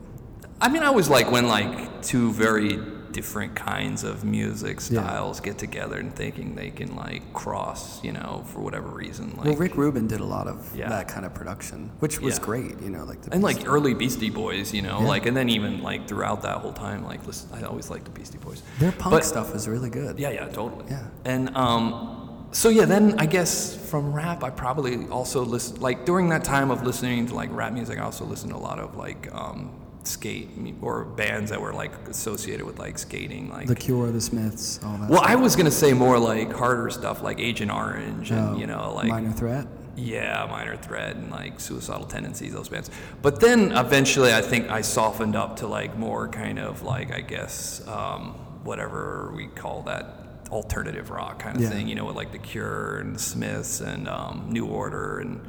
C: I mean, I was like when like two very different kinds of music
B: Yeah.
C: styles get together and thinking they can like cross, you know, for whatever reason. Like,
B: well, Rick Rubin did a lot of
C: Yeah.
B: that kind of production, which was
C: Yeah.
B: great. You know, like the
C: and like early Beastie Boys, you know,
B: Yeah.
C: like, and then even like throughout that whole time, like, listen, I always liked the Beastie Boys.
B: their punk
C: But-
B: stuff was really good.
C: Yeah, yeah, totally.
B: Yeah.
C: And um, so yeah, then I guess from rap, I probably also listen like during that time of listening to like rap music, I also listened to a lot of like um, skate or bands that were like associated with like skating, like.
B: The Cure, the Smiths, all that.
C: well,
B: stuff.
C: I was gonna say more like harder stuff, like Agent Orange, and
B: Oh,
C: you know, like
B: Minor Threat.
C: yeah, Minor Threat and like Suicidal Tendencies, those bands. But then eventually, I think I softened up to like more kind of like I guess um, whatever we call that alternative rock kind of
B: Yeah.
C: thing. You know, with like The Cure and the Smiths and um, New Order and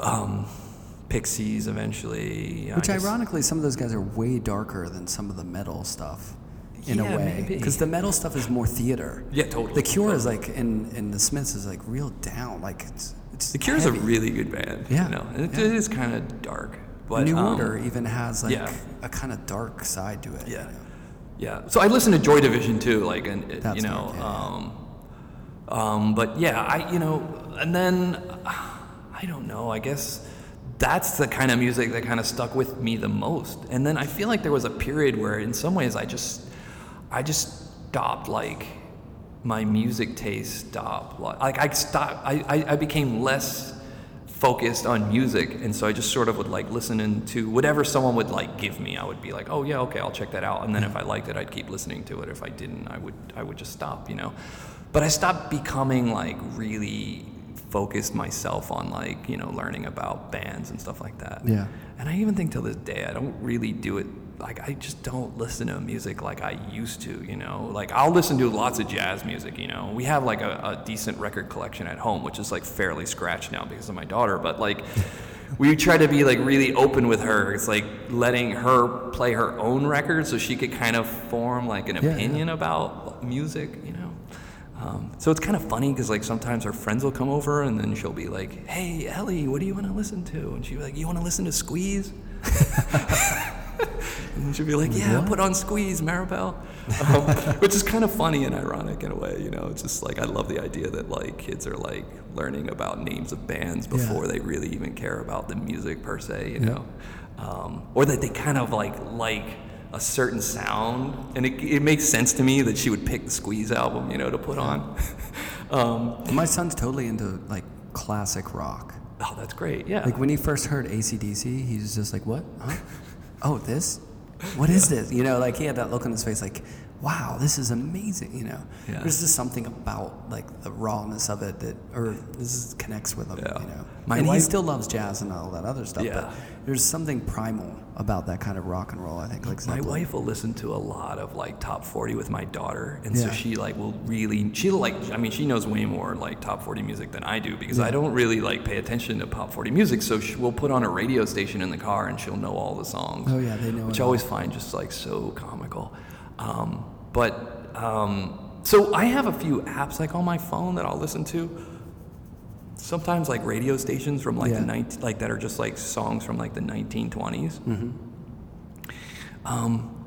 C: um, Pixies. Eventually,
B: Which,
C: I guess-
B: ironically, some of those guys are way darker than some of the metal stuff, in
C: Yeah,
B: a way.
C: maybe.
B: Because the metal stuff is more theater.
C: Yeah, totally.
B: The Cure is like, and and the Smiths is like real down. Like it's it's.
C: The Cure is a really good band.
B: Yeah,
C: you know, and it,
B: yeah.
C: it is kind of dark. But
B: New
C: um,
B: Order even has like
C: yeah.
B: a kind of dark side to it. you
C: Yeah.
B: know?
C: Yeah. So I listen to Joy Division too, like, and it,
B: That's
C: you know,
B: good, yeah.
C: um, um, but yeah, I, you know, and then I don't know. I guess that's the kind of music that kind of stuck with me the most. And then I feel like there was a period where, in some ways, I just, I just stopped like my music taste stopped. Like I stopped. I, I, I became less focused on music, and so I just sort of would like listen into whatever someone would like give me. I would be like, oh yeah, okay, I'll check that out. And then if I liked it, I'd keep listening to it. If I didn't, I would I would just stop. You know. But I stopped becoming like really focused myself on like you know learning about bands and stuff like that.
B: Yeah.
C: And I even think till this day I don't really do it like I just don't listen to music like I used to, you know. Like I'll listen to lots of jazz music, you know. We have like a, a decent record collection at home, which is like fairly scratched now because of my daughter, but like we try to be like really open with her. It's like letting her play her own records so she could kind of form like an
B: Yeah,
C: opinion about music, you know. Um, so it's kind of funny because like sometimes her friends will come over and then she'll be like, "Hey Ellie, what do you want to listen to?" And she'll be like, "You want to listen to Squeeze?" and she'll be like, "Yeah,
B: What?
C: put on Squeeze, Maribel," um, which is kind of funny and ironic in a way. You know, it's just like I love the idea that like kids are like learning about names of bands
B: Yeah.
C: before they really even care about the music per se. You
B: Yeah.
C: know, um, or that they kind of like like a certain sound, and it, it makes sense to me that she would pick the Squeeze album, you know, to put on. um,
B: My son's totally into like classic rock.
C: oh, that's great. Yeah.
B: Like when he first heard ACDC, he was just like, "What? Huh? Oh, this? What is this?" You know, like he had that look on his face, like, "Wow, this is amazing." You know,
C: Yeah.
B: there's just something about like the rawness of it that, or this is, connects with him.
C: Yeah.
B: You know,
C: My
B: and he
C: wife-
B: still loves jazz and all that other stuff.
C: Yeah.
B: But there's something primal about that kind of rock and roll. I think, like
C: my
B: Zeppelin.
C: wife will listen to a lot of like top 40 with my daughter and so she like will really she'll like i mean she knows way more like top 40 music than i do because i don't really like pay attention to pop 40 music so she will put on a radio station in the car and she'll know all the songs
B: Oh, yeah, they know
C: which
B: it
C: i always find just like so comical um, but um, so i have a few apps like on my phone that i'll listen to sometimes like radio stations from like
B: Yeah.
C: the 19 like that are just like songs from like the 1920s
B: Mm-hmm.
C: um,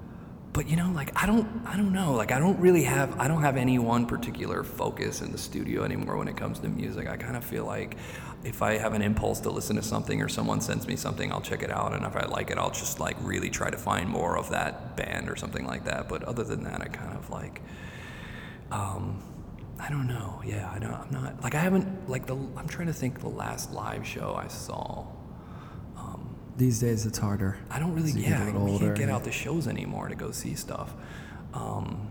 C: but you know, like I don't, I don't know. Like I don't really have, I don't have any one particular focus in the studio anymore when it comes to music. I kind of feel like if I have an impulse to listen to something or someone sends me something, I'll check it out, and if I like it, I'll just like really try to find more of that band or something like that. But other than that, I kind of like, um, I don't know. Yeah, I don't. I'm not like I haven't like the. I'm trying to think the last live show I saw.
B: These days, it's harder.
C: I don't really,
B: you get
C: yeah,
B: little
C: can't get out to shows anymore to go see stuff. Um,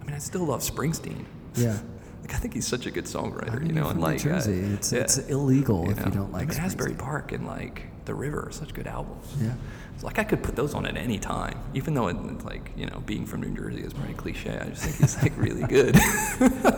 C: I mean, I still love Springsteen.
B: Yeah.
C: Like, I think he's such a good songwriter,
B: I mean,
C: you know, and
B: from New
C: like, uh,
B: It's-
C: yeah,
B: it's illegal if you don't like
C: I mean, Asbury Park and like The River are such good albums.
B: Yeah.
C: It's like I could put those on at any time, even though it's like you know, being from New Jersey is pretty cliche. I just think he's like really good.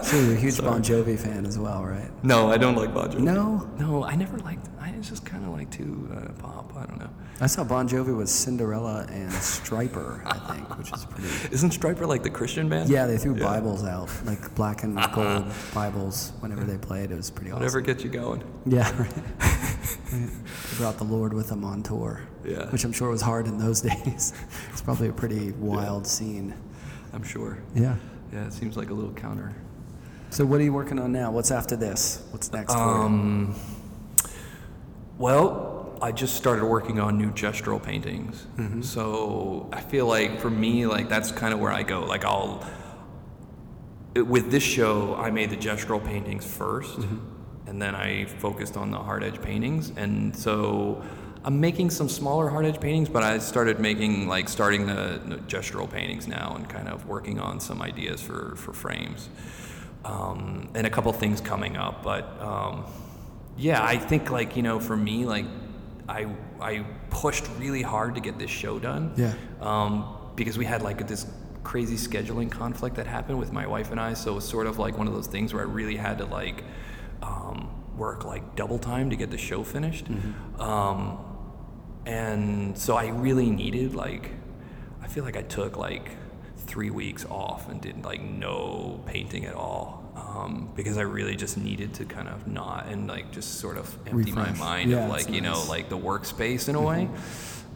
B: So you're a huge
C: Sorry.
B: Bon Jovi fan as well, right?
C: no, I don't like Bon Jovi.
B: No?
C: no, I never liked. I just kind of like too uh, pop. I don't know.
B: I saw Bon Jovi with Cinderella and Stryper, I think, which is pretty.
C: Isn't Stryper like the Christian band?
B: Yeah, they threw
C: Yeah.
B: Bibles out, like black and gold Bibles, whenever they played. It was pretty awesome.
C: Whatever gets you going.
B: Yeah, right. they brought the Lord with them on tour.
C: Yeah.
B: Which I'm sure was hard in those days. it's probably a pretty wild scene.
C: I'm sure.
B: Yeah.
C: Yeah, it seems like a little counter.
B: So what are you working on now? What's after this? What's next?
C: Um, well, I just started working on new gestural paintings. So I feel like for me, like that's kind of where I go. Like I'll, with this show, I made the gestural paintings 1st and then I focused on the hard edge paintings. And so I'm making some smaller hard edge paintings, but I started making like starting the, the gestural paintings now and kind of working on some ideas for for frames. Um, and a couple things coming up, but um, yeah, I think like you know, for me, like I I pushed really hard to get this show done.
B: Yeah.
C: Um, because we had like this crazy scheduling conflict that happened with my wife and I, so it was sort of like one of those things where I really had to like um, work like double time to get the show finished. Um, and so I really needed like I feel like I took like three weeks off and did like no painting at all um, because I really just needed to kind of not and like just sort of empty
B: Refresh.
C: my mind
B: Yeah,
C: of like you know like the workspace in a way.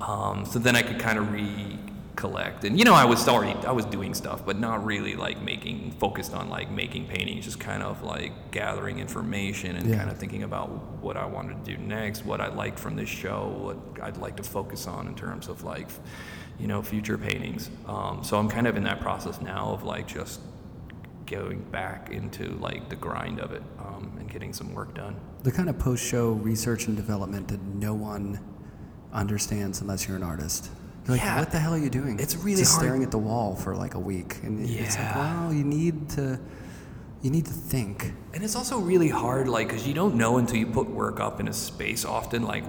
C: Um, so then I could kind of re collect. And you know, I was already I was doing stuff, but not really like making focused on like making paintings, just kind of like gathering information and
B: Yeah.
C: kind of thinking about what I wanted to do next, what I liked from this show, what I'd like to focus on in terms of like you know, future paintings. Um, so I'm kind of in that process now of like just going back into like the grind of it um, and getting some work done.
B: The kind of post show research and development that no one understands unless you're an artist. You're like,
C: Yeah.
B: what the hell are you doing?
C: It's really
B: just
C: hard-
B: staring at the wall for like a week, and it's like,
C: Yeah.
B: wow, you need to, you need to think.
C: And it's also really hard, like, because you don't know until you put work up in a space. Often, like,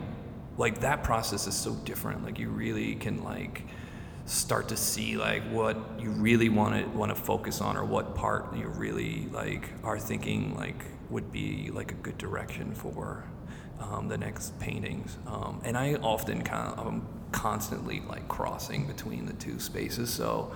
C: like that process is so different. Like, you really can like start to see like what you really want to want to focus on, or what part you really like are thinking like would be like a good direction for um, the next paintings. Um, and I often kind of I'm constantly like crossing between the two spaces, so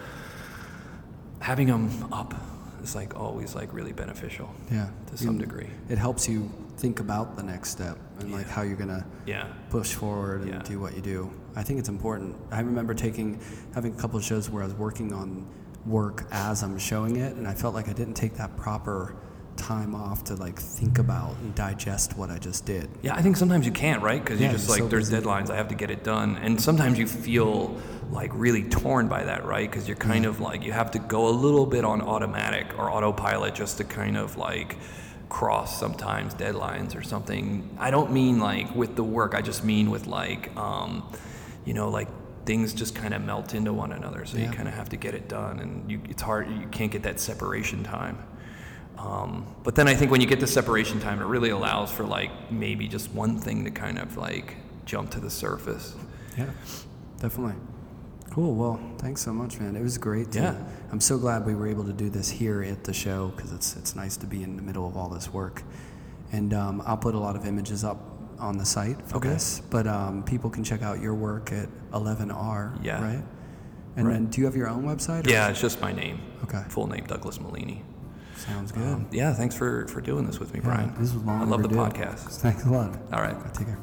C: having them up is like always like really beneficial
B: Yeah,
C: to some
B: You-
C: degree.
B: It helps you think about the next step and like how you're gonna
C: Yeah.
B: push forward and
C: Yeah.
B: do what you do. I think it's important. I remember taking having a couple of shows where I was working on work as I'm showing it, and I felt like I didn't take that proper time off to like think about and digest what I just did.
C: Yeah, I think sometimes you can't, right? Because
B: Yeah,
C: you're just
B: you're
C: like,
B: so
C: there's
B: busy.
C: deadlines, I have to get it done. And sometimes you feel like really torn by that, right? Because you're kind of like, you have to go a little bit on automatic or autopilot just to kind of like cross sometimes deadlines or something. I don't mean like with the work, I just mean with like, um, you know, like things just kind of melt into one another. So
B: Yeah.
C: you kind of have to get it done. And you, it's hard, you can't get that separation time. Um, but then I think when you get the separation time, it really allows for like maybe just one thing to kind of like jump to the surface.
B: Yeah, definitely. Cool. Well, thanks so much, man. It was great. To,
C: Yeah.
B: I'm so glad we were able to do this here at the show because it's it's nice to be in the middle of all this work. And um, I'll put a lot of images up on the site for
C: Okay.
B: this, but um, people can check out your work at 11R.
C: Yeah.
B: Right. And
C: Right.
B: then, do you have your own website? or-
C: Yeah, it's just my name.
B: Okay.
C: Full name Douglas Melini.
B: Sounds good.
C: Um, yeah, thanks for for doing this with me,
B: Yeah,
C: Brian.
B: this was long.
C: I love the podcast.
B: Thanks a lot.
C: All right.
B: Take care.